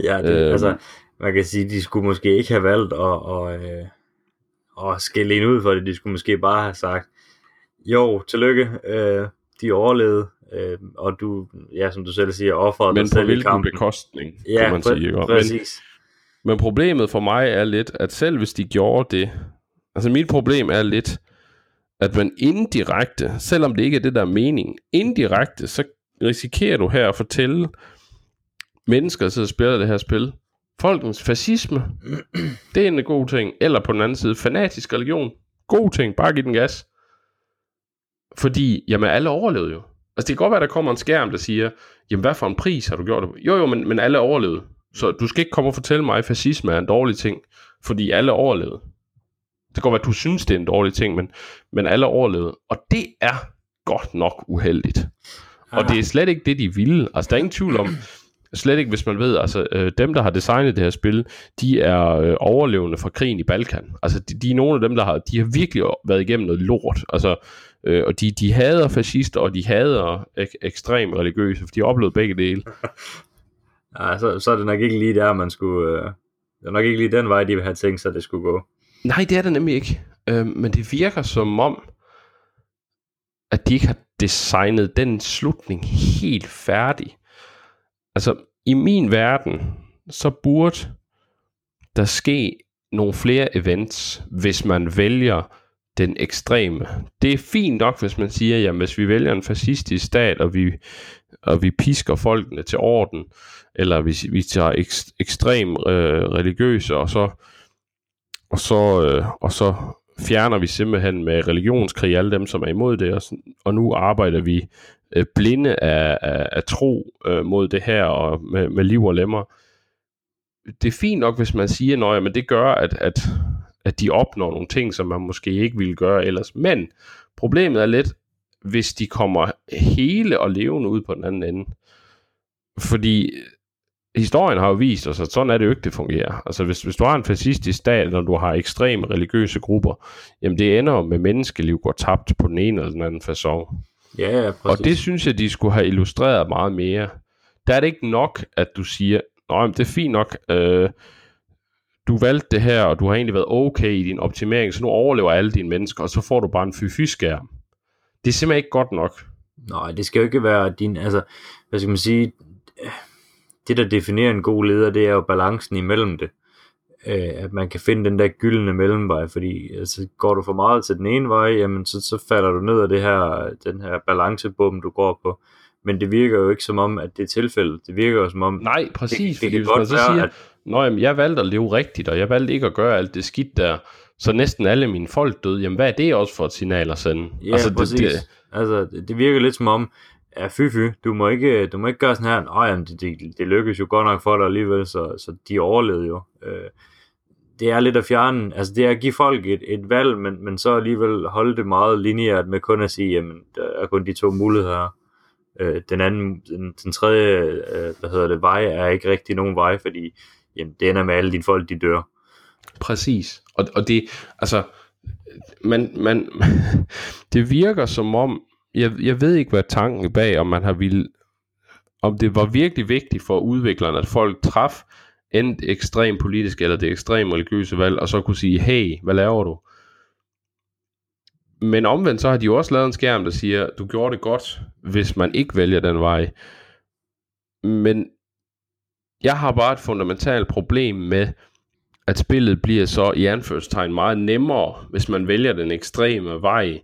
[SPEAKER 2] Ja, det, øhm, altså, man kan sige, de skulle måske ikke have valgt at, at, at, øh, at skille en ud for det. De skulle måske bare have sagt, jo, tillykke, øh, de overlevede, øh, og du, ja, som du selv siger, offrede
[SPEAKER 1] dig selv i kampen. Men på bekostning,
[SPEAKER 2] ja,
[SPEAKER 1] kan man sige.
[SPEAKER 2] Præcis.
[SPEAKER 1] Men, men problemet for mig er lidt, at selv hvis de gjorde det, altså mit problem er lidt, at man indirekte, selvom det ikke er det, der er mening, indirekte, så risikerer du her at fortælle mennesker, der sidder og spiller det her spil, folkens fascisme, det er en god ting. Eller på den anden side, fanatisk religion, god ting, bare giv den gas. Fordi, jamen alle overlevede jo. Altså det kan godt være, der kommer en skærm, der siger, jamen hvad for en pris har du gjort det Jo jo, men, men alle overlevede. Så du skal ikke komme og fortælle mig, at fascisme er en dårlig ting, fordi alle overlevede. Det kan godt være, at du synes, det er en dårlig ting, men, men alle overlevede. Og det er godt nok uheldigt. Og det er slet ikke det, de ville. Altså, der er ingen tvivl om, slet ikke hvis man ved, altså øh, dem, der har designet det her spil, de er øh, overlevende fra krigen i Balkan. Altså, de, de er nogle af dem, der har, de har virkelig været igennem noget lort. Altså, Øh, og de, de hader fascister, og de hader ek- ekstrem religiøse, for de har oplevet begge dele.
[SPEAKER 2] ja, så, så er det nok ikke lige der, man skulle... Øh, det er nok ikke lige den vej, de vil have tænkt sig, det skulle gå.
[SPEAKER 1] Nej, det er det nemlig ikke. Øh, men det virker som om, at de ikke har designet den slutning helt færdig. Altså, i min verden, så burde der ske nogle flere events, hvis man vælger den ekstreme. Det er fint nok, hvis man siger, at hvis vi vælger en fascistisk stat, og vi, og vi pisker folkene til orden, eller hvis vi tager ek, ekstrem øh, religiøse, og så, og, så, øh, og så fjerner vi simpelthen med religionskrig alle dem, som er imod det, og, og nu arbejder vi øh, blinde af, af, af tro øh, mod det her, og med, med liv og lemmer. Det er fint nok, hvis man siger, at men det gør, at, at, at de opnår nogle ting, som man måske ikke ville gøre ellers. Men problemet er lidt, hvis de kommer hele og levende ud på den anden ende. Fordi historien har jo vist os, at sådan er det jo ikke, det fungerer. Altså hvis, hvis du har en fascistisk stat, og du har ekstreme religiøse grupper, jamen det ender med menneskeliv går tabt på den ene eller den anden façon.
[SPEAKER 2] Ja, ja, præcis.
[SPEAKER 1] Og det synes jeg, de skulle have illustreret meget mere. Der er det ikke nok, at du siger, nej, det er fint nok, øh, du valgte det her, og du har egentlig været okay i din optimering, så nu overlever alle dine mennesker, og så får du bare en fy-fy-skærm. Det er simpelthen ikke godt nok.
[SPEAKER 2] Nej, det skal jo ikke være din, altså, hvad skal man sige, det der definerer en god leder, det er jo balancen imellem det. Øh, at man kan finde den der gyldne mellemvej, fordi altså, går du for meget til den ene vej, jamen så, så falder du ned af det her, den her balancebom, du går på. Men det virker jo ikke som om, at det er tilfældet. Det virker jo som om...
[SPEAKER 1] Nej, præcis. Det, det, det kan godt så siger, at... Nå, jamen, jeg valgte at leve rigtigt, og jeg valgte ikke at gøre alt det skidt der, så næsten alle mine folk døde. Jamen, hvad er det også for et signal at sende?
[SPEAKER 2] Ja, altså, præcis. Det, det... Altså, det virker lidt som om, ja, fy fy, du må ikke, du må ikke gøre sådan her, nej, jamen, det, det, det lykkedes jo godt nok for dig alligevel, så, så de overlevede jo. Øh, det er lidt at fjerne, altså det er at give folk et, et valg, men, men så alligevel holde det meget lineært med kun at sige, jamen, der er kun de to muligheder. Øh, den anden, den, den tredje, øh, hvad hedder det, vej er ikke rigtig nogen vej, fordi jamen, det ender med alle dine folk, de dør.
[SPEAKER 1] Præcis. Og, og det, altså, man, man, det virker som om, jeg, jeg ved ikke, hvad tanken bag, om man har vil, om det var virkelig vigtigt for udviklerne, at folk traf enten ekstrem politisk eller det ekstrem religiøse valg, og så kunne sige, hey, hvad laver du? Men omvendt så har de jo også lavet en skærm, der siger, du gjorde det godt, hvis man ikke vælger den vej. Men jeg har bare et fundamentalt problem med, at spillet bliver så i anførselstegn meget nemmere, hvis man vælger den ekstreme vej.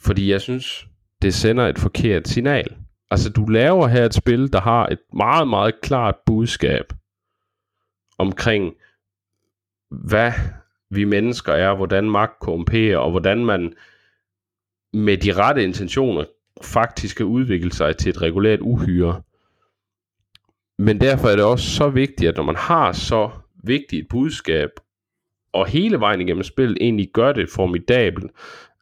[SPEAKER 1] Fordi jeg synes, det sender et forkert signal. Altså, du laver her et spil, der har et meget, meget klart budskab omkring, hvad vi mennesker er, hvordan magt korrumperer, og hvordan man med de rette intentioner faktisk kan udvikle sig til et regulært uhyre. Men derfor er det også så vigtigt, at når man har så vigtigt et budskab, og hele vejen igennem spillet egentlig gør det formidabelt,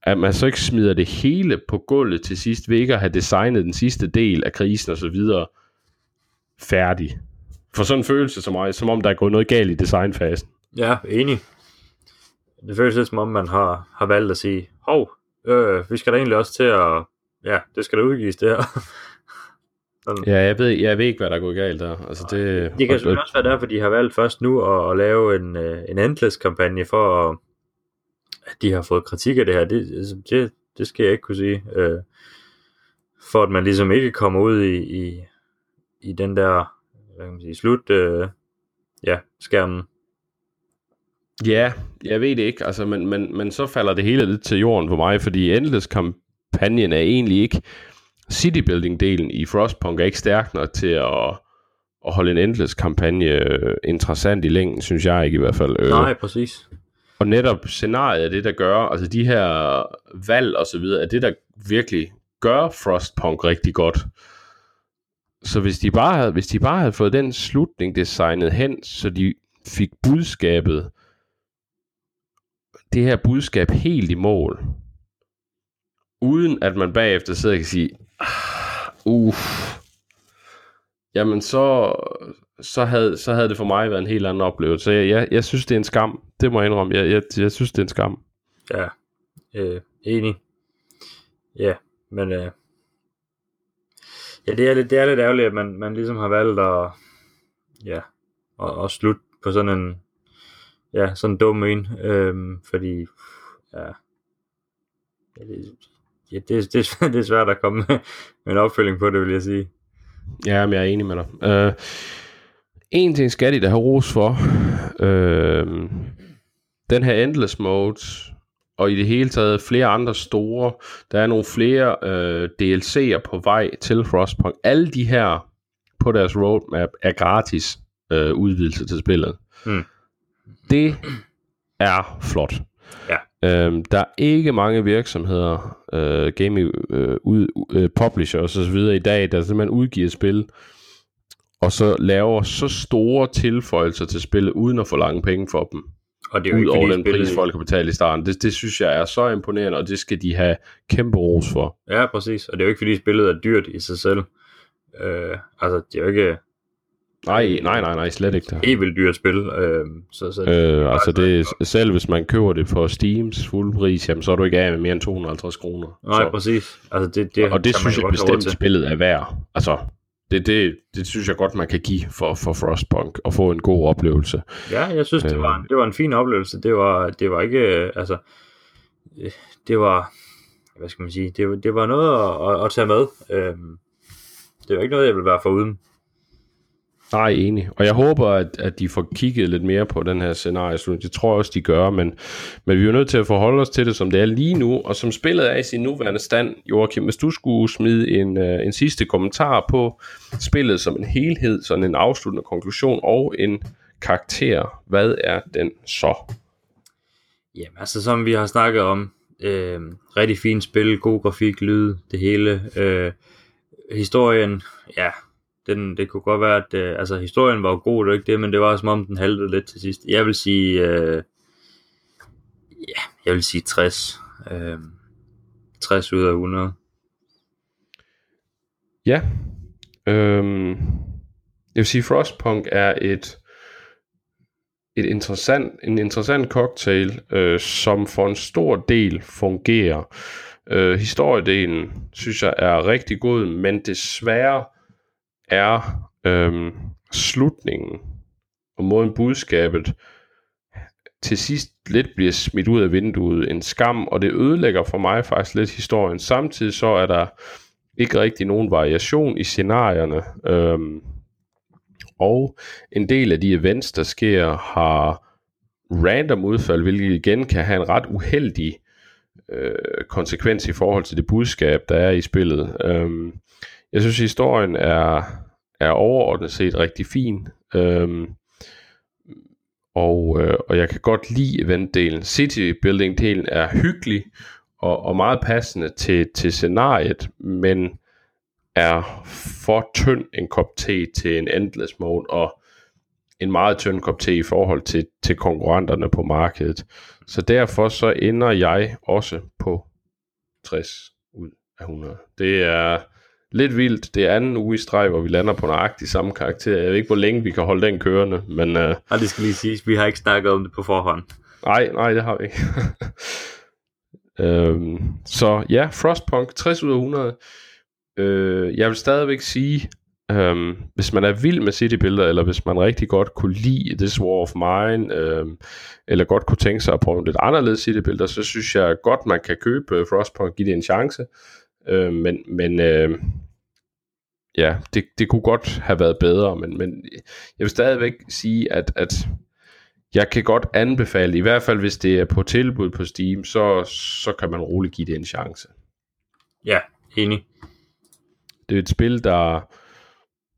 [SPEAKER 1] at man så ikke smider det hele på gulvet til sidst, ved ikke at have designet den sidste del af krisen og så videre færdig. For sådan en følelse som mig, som om der er gået noget galt i designfasen.
[SPEAKER 2] Ja, enig. Det føles lidt som om, man har, har valgt at sige, hov, øh, vi skal da egentlig også til at, ja, det skal da udgives det her.
[SPEAKER 1] Sådan. Ja, jeg ved, jeg ved ikke, hvad der er gået galt der. Altså, det,
[SPEAKER 2] det kan selvfølgelig også være derfor, de har valgt først nu at, at lave en, øh, en endless-kampagne for, at, at de har fået kritik af det her. Det, altså, det, det skal jeg ikke kunne sige. Øh, for at man ligesom ikke kommer ud i, i, i den der hvad kan man sige, slut øh, ja, skærmen.
[SPEAKER 1] Ja, jeg ved det ikke, altså, men, men, men så falder det hele lidt til jorden for mig, fordi Endless-kampagnen er egentlig ikke citybuilding-delen i Frostpunk er ikke stærk nok til at, at holde en Endless-kampagne øh, interessant i længden, synes jeg ikke i hvert fald.
[SPEAKER 2] Øh. Nej, præcis.
[SPEAKER 1] Og netop scenariet er det, der gør, altså de her valg og så videre, er det, der virkelig gør Frostpunk rigtig godt. Så hvis de bare havde, hvis de bare havde fået den slutning designet hen, så de fik budskabet, det her budskab helt i mål, uden at man bagefter sidder og kan sige, ah, uff, jamen så, så, havde, så havde det for mig været en helt anden oplevelse. Så jeg, jeg, jeg synes, det er en skam. Det må jeg indrømme. Jeg, jeg, jeg synes, det er en skam.
[SPEAKER 2] Ja, øh, enig. Ja, men øh, ja, det er, lidt, det er lidt ærgerligt, at man, man ligesom har valgt at, ja, at, at slutte på sådan en, ja, sådan en dum en, øhm, fordi, ja, ja det, ja, det, det, det er svært at komme med, med en opfølging på det, vil jeg sige.
[SPEAKER 1] Ja, men jeg er enig med dig. Uh, en ting skal de da have ros for. Øh, den her Endless Mode, og i det hele taget flere andre store, der er nogle flere øh, DLC'er på vej til Frostpunk. Alle de her på deres roadmap er gratis øh, udvidelse til spillet.
[SPEAKER 2] Mm.
[SPEAKER 1] Det er flot.
[SPEAKER 2] Ja.
[SPEAKER 1] Øhm, der er ikke mange virksomheder, øh, gaming øh, ud, øh, publishers videre i dag, der simpelthen udgiver spil, og så laver så store tilføjelser til spillet, uden at få lange penge for dem.
[SPEAKER 2] Og det er jo
[SPEAKER 1] Ud
[SPEAKER 2] ikke,
[SPEAKER 1] over den
[SPEAKER 2] spillet...
[SPEAKER 1] pris, folk har betalt i starten. Det, det synes jeg er så imponerende, og det skal de have kæmpe ros for.
[SPEAKER 2] Ja, præcis. Og det er jo ikke, fordi spillet er dyrt i sig selv. Øh, altså, det er jo ikke
[SPEAKER 1] Nej, nej, nej, nej, slet ikke det.
[SPEAKER 2] helt vildt dyrt spil. Øh, så, så
[SPEAKER 1] Øh, altså det, er- selv hvis man køber det for Steams fuld pris, jamen, så er du ikke af med mere end 250 kroner.
[SPEAKER 2] Nej,
[SPEAKER 1] Så-
[SPEAKER 2] præcis. Altså, det, det
[SPEAKER 1] og det synes jeg bestemt spillet er værd. Altså, det, det, det synes jeg godt, man kan give for, for Frostpunk og få en god oplevelse.
[SPEAKER 2] Ja, jeg synes, det
[SPEAKER 1] Øh.
[SPEAKER 2] var, det var en fin oplevelse. Det var, det var ikke, øh, altså, øh, det var, hvad skal man sige, det, var- det var noget at, at, at tage med. Øhm, det var ikke noget, jeg ville være foruden.
[SPEAKER 1] Nej, enig. Og jeg håber, at, at de får kigget lidt mere på den her scenarie. Det tror jeg også, de gør, men, men vi er jo nødt til at forholde os til det, som det er lige nu. Og som spillet er i sin nuværende stand, Joachim, hvis du skulle smide en, øh, en sidste kommentar på spillet som en helhed, sådan en afsluttende konklusion og en karakter, hvad er den så?
[SPEAKER 2] Jamen, altså som vi har snakket om, øh, rigtig fint spil, god grafik, lyd, det hele. Øh, historien, ja, den, det kunne godt være, at øh, altså, historien var jo god, det ikke det, men det var som om, den haltede lidt til sidst. Jeg vil sige, øh, ja, jeg vil sige 60. Øh, 60 ud af 100.
[SPEAKER 1] Ja. Øhm, jeg vil sige, Frostpunk er et, et interessant, en interessant cocktail, øh, som for en stor del fungerer. Øh, historiedelen synes jeg er rigtig god, men desværre er øhm, slutningen og måden budskabet til sidst lidt bliver smidt ud af vinduet en skam, og det ødelægger for mig faktisk lidt historien. Samtidig så er der ikke rigtig nogen variation i scenarierne, øhm, og en del af de events, der sker, har random udfald, hvilket igen kan have en ret uheldig øh, konsekvens i forhold til det budskab, der er i spillet. Øhm, jeg synes, historien er, er overordnet set rigtig fin. Øhm, og, øh, og jeg kan godt lide eventdelen. City building delen er hyggelig og, og meget passende til, til scenariet, men er for tynd en kop te til en endless mode, og en meget tynd kop te i forhold til, til konkurrenterne på markedet. Så derfor så ender jeg også på 60 ud af 100. Det er lidt vildt. Det er anden uge i streg, hvor vi lander på nøjagtig samme karakter. Jeg ved ikke, hvor længe vi kan holde den kørende, men øh,
[SPEAKER 2] Og det skal lige siges, vi har ikke snakket om det på forhånd.
[SPEAKER 1] nej, nej, det har vi ikke. øhm, så ja, Frostpunk 60 ud af 100. Øh, jeg vil stadigvæk sige, øhm, hvis man er vild med citybilleder, eller hvis man rigtig godt kunne lide This War of Mine, øhm, eller godt kunne tænke sig at prøve lidt anderledes citybilleder, så synes jeg godt, man kan købe øh, Frostpunk, give det en chance. Øh, men men øh, ja, det, det kunne godt have været bedre, men, men jeg vil stadigvæk sige, at, at jeg kan godt anbefale, i hvert fald hvis det er på tilbud på Steam, så, så kan man roligt give det en chance.
[SPEAKER 2] Ja, enig.
[SPEAKER 1] Det er et spil, der,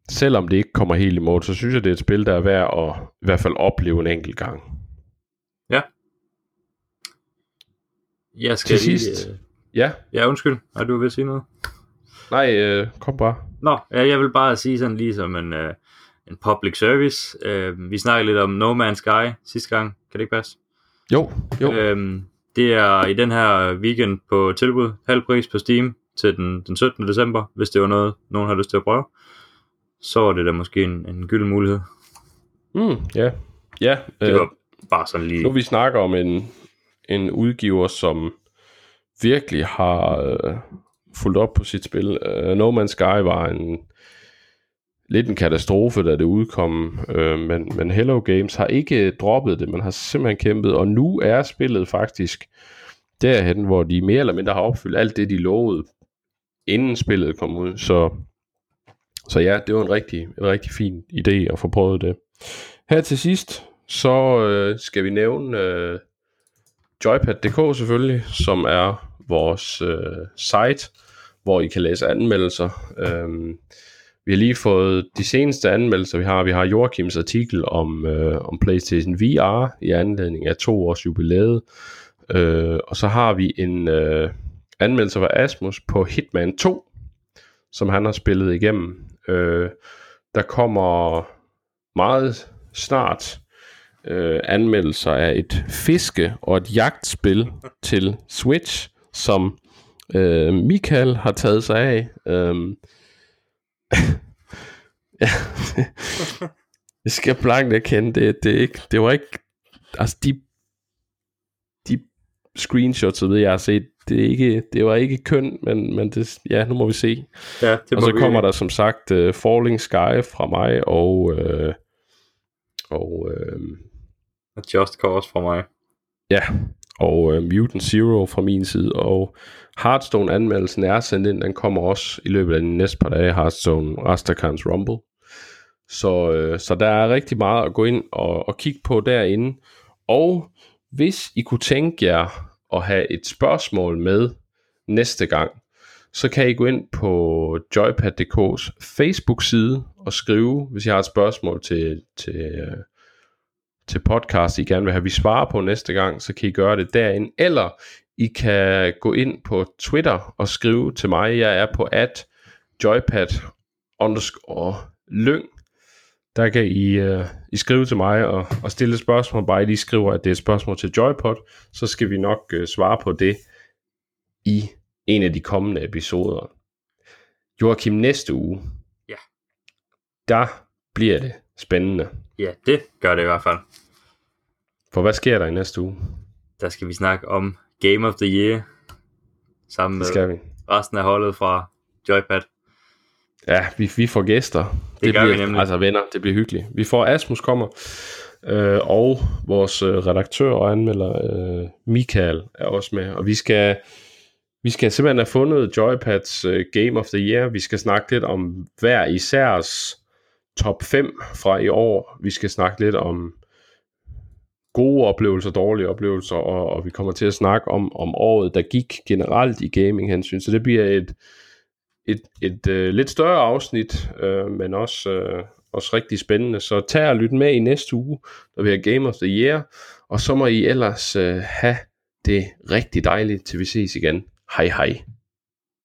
[SPEAKER 1] selvom det ikke kommer helt i mål, så synes jeg, det er et spil, der er værd at i hvert fald opleve en enkelt gang.
[SPEAKER 2] Jeg skal
[SPEAKER 1] Til
[SPEAKER 2] lige,
[SPEAKER 1] sidst.
[SPEAKER 2] øh,
[SPEAKER 1] Ja,
[SPEAKER 2] Ja, undskyld. Er du at sige noget?
[SPEAKER 1] nej, øh, kom bare.
[SPEAKER 2] Nå, ja, jeg vil bare sige sådan lige som en, øh, en public service. Øh, vi snakkede lidt om No Man's Sky sidste gang. Kan det ikke passe?
[SPEAKER 1] Jo, jo.
[SPEAKER 2] Øhm, det er i den her weekend på tilbud, halv pris på Steam til den, den 17. december, hvis det var noget, nogen har lyst til at prøve. Så er det da måske en, en gylden mulighed.
[SPEAKER 1] Mm, ja, ja.
[SPEAKER 2] Det
[SPEAKER 1] Øh,
[SPEAKER 2] var bare sådan lige...
[SPEAKER 1] nu vi snakker om en, en udgiver, som virkelig har øh, fulgt op på sit spil. Uh, no Man's Sky var en lidt en katastrofe, da det udkom, øh, men, men Hello Games har ikke droppet det, man har simpelthen kæmpet, og nu er spillet faktisk derhen, hvor de mere eller mindre har opfyldt alt det, de lovede, inden spillet kom ud. Så så ja, det var en rigtig, en rigtig fin idé at få prøvet det. Her til sidst, så øh, skal vi nævne øh, joypad.dk selvfølgelig, som er vores øh, site, hvor I kan læse anmeldelser. Øhm, vi har lige fået de seneste anmeldelser, vi har. Vi har Joachims artikel om, øh, om PlayStation VR i anledning af to års jubilæet. Øh, og så har vi en øh, anmeldelse fra Asmus på Hitman 2, som han har spillet igennem. Øh, der kommer meget snart øh, anmeldelser af et fiske- og et jagtspil til Switch, som øh, Michael har taget sig af. Øh, ja, jeg skal blankt erkende, det, det, ikke, det var ikke, altså de, de screenshots, ved jeg har set, det, er ikke, det var ikke køn, men, men det, ja, nu må vi se.
[SPEAKER 2] Ja, det
[SPEAKER 1] og så kommer der som sagt uh, Falling Sky fra mig, og, uh, og uh,
[SPEAKER 2] Just Cause fra mig.
[SPEAKER 1] Ja, og øh, Mutant Zero fra min side, og Hearthstone-anmeldelsen er sendt ind, den kommer også i løbet af de næste par dage, Hearthstone Rastakans Rumble. Så, øh, så der er rigtig meget at gå ind og, og kigge på derinde. Og hvis I kunne tænke jer at have et spørgsmål med næste gang, så kan I gå ind på joypad.dk's Facebook-side og skrive, hvis I har et spørgsmål til, til, øh, til podcast, I gerne vil have, vi svarer på næste gang, så kan I gøre det derinde. Eller I kan gå ind på Twitter og skrive til mig. Jeg er på at joypad underscore lyng. Der kan I, uh, I skrive til mig og, og stille spørgsmål. Bare I lige skriver, at det er et spørgsmål til Joypod, så skal vi nok uh, svare på det i en af de kommende episoder. Joachim, næste uge,
[SPEAKER 2] Ja.
[SPEAKER 1] der bliver det spændende.
[SPEAKER 2] Ja, det gør det i hvert fald.
[SPEAKER 1] For hvad sker der i næste uge?
[SPEAKER 2] Der skal vi snakke om Game of the Year, sammen med
[SPEAKER 1] Det skal vi.
[SPEAKER 2] resten af holdet fra Joypad.
[SPEAKER 1] Ja, vi, vi får gæster.
[SPEAKER 2] Det gør vi
[SPEAKER 1] bliver,
[SPEAKER 2] nemlig.
[SPEAKER 1] Altså venner, det bliver hyggeligt. Vi får Asmus kommer, øh, og vores øh, redaktør og anmelder øh, Michael er også med. Og vi skal, vi skal simpelthen have fundet Joypads øh, Game of the Year. Vi skal snakke lidt om hver isærs top 5 fra i år. Vi skal snakke lidt om gode oplevelser, dårlige oplevelser, og, og vi kommer til at snakke om, om året, der gik generelt i gaming hensyn. Så det bliver et, et, et øh, lidt større afsnit, øh, men også, øh, også rigtig spændende. Så tag og lyt med i næste uge, når vi har Game of the Year, og så må I ellers øh, have det rigtig dejligt, til vi ses igen. Hej hej.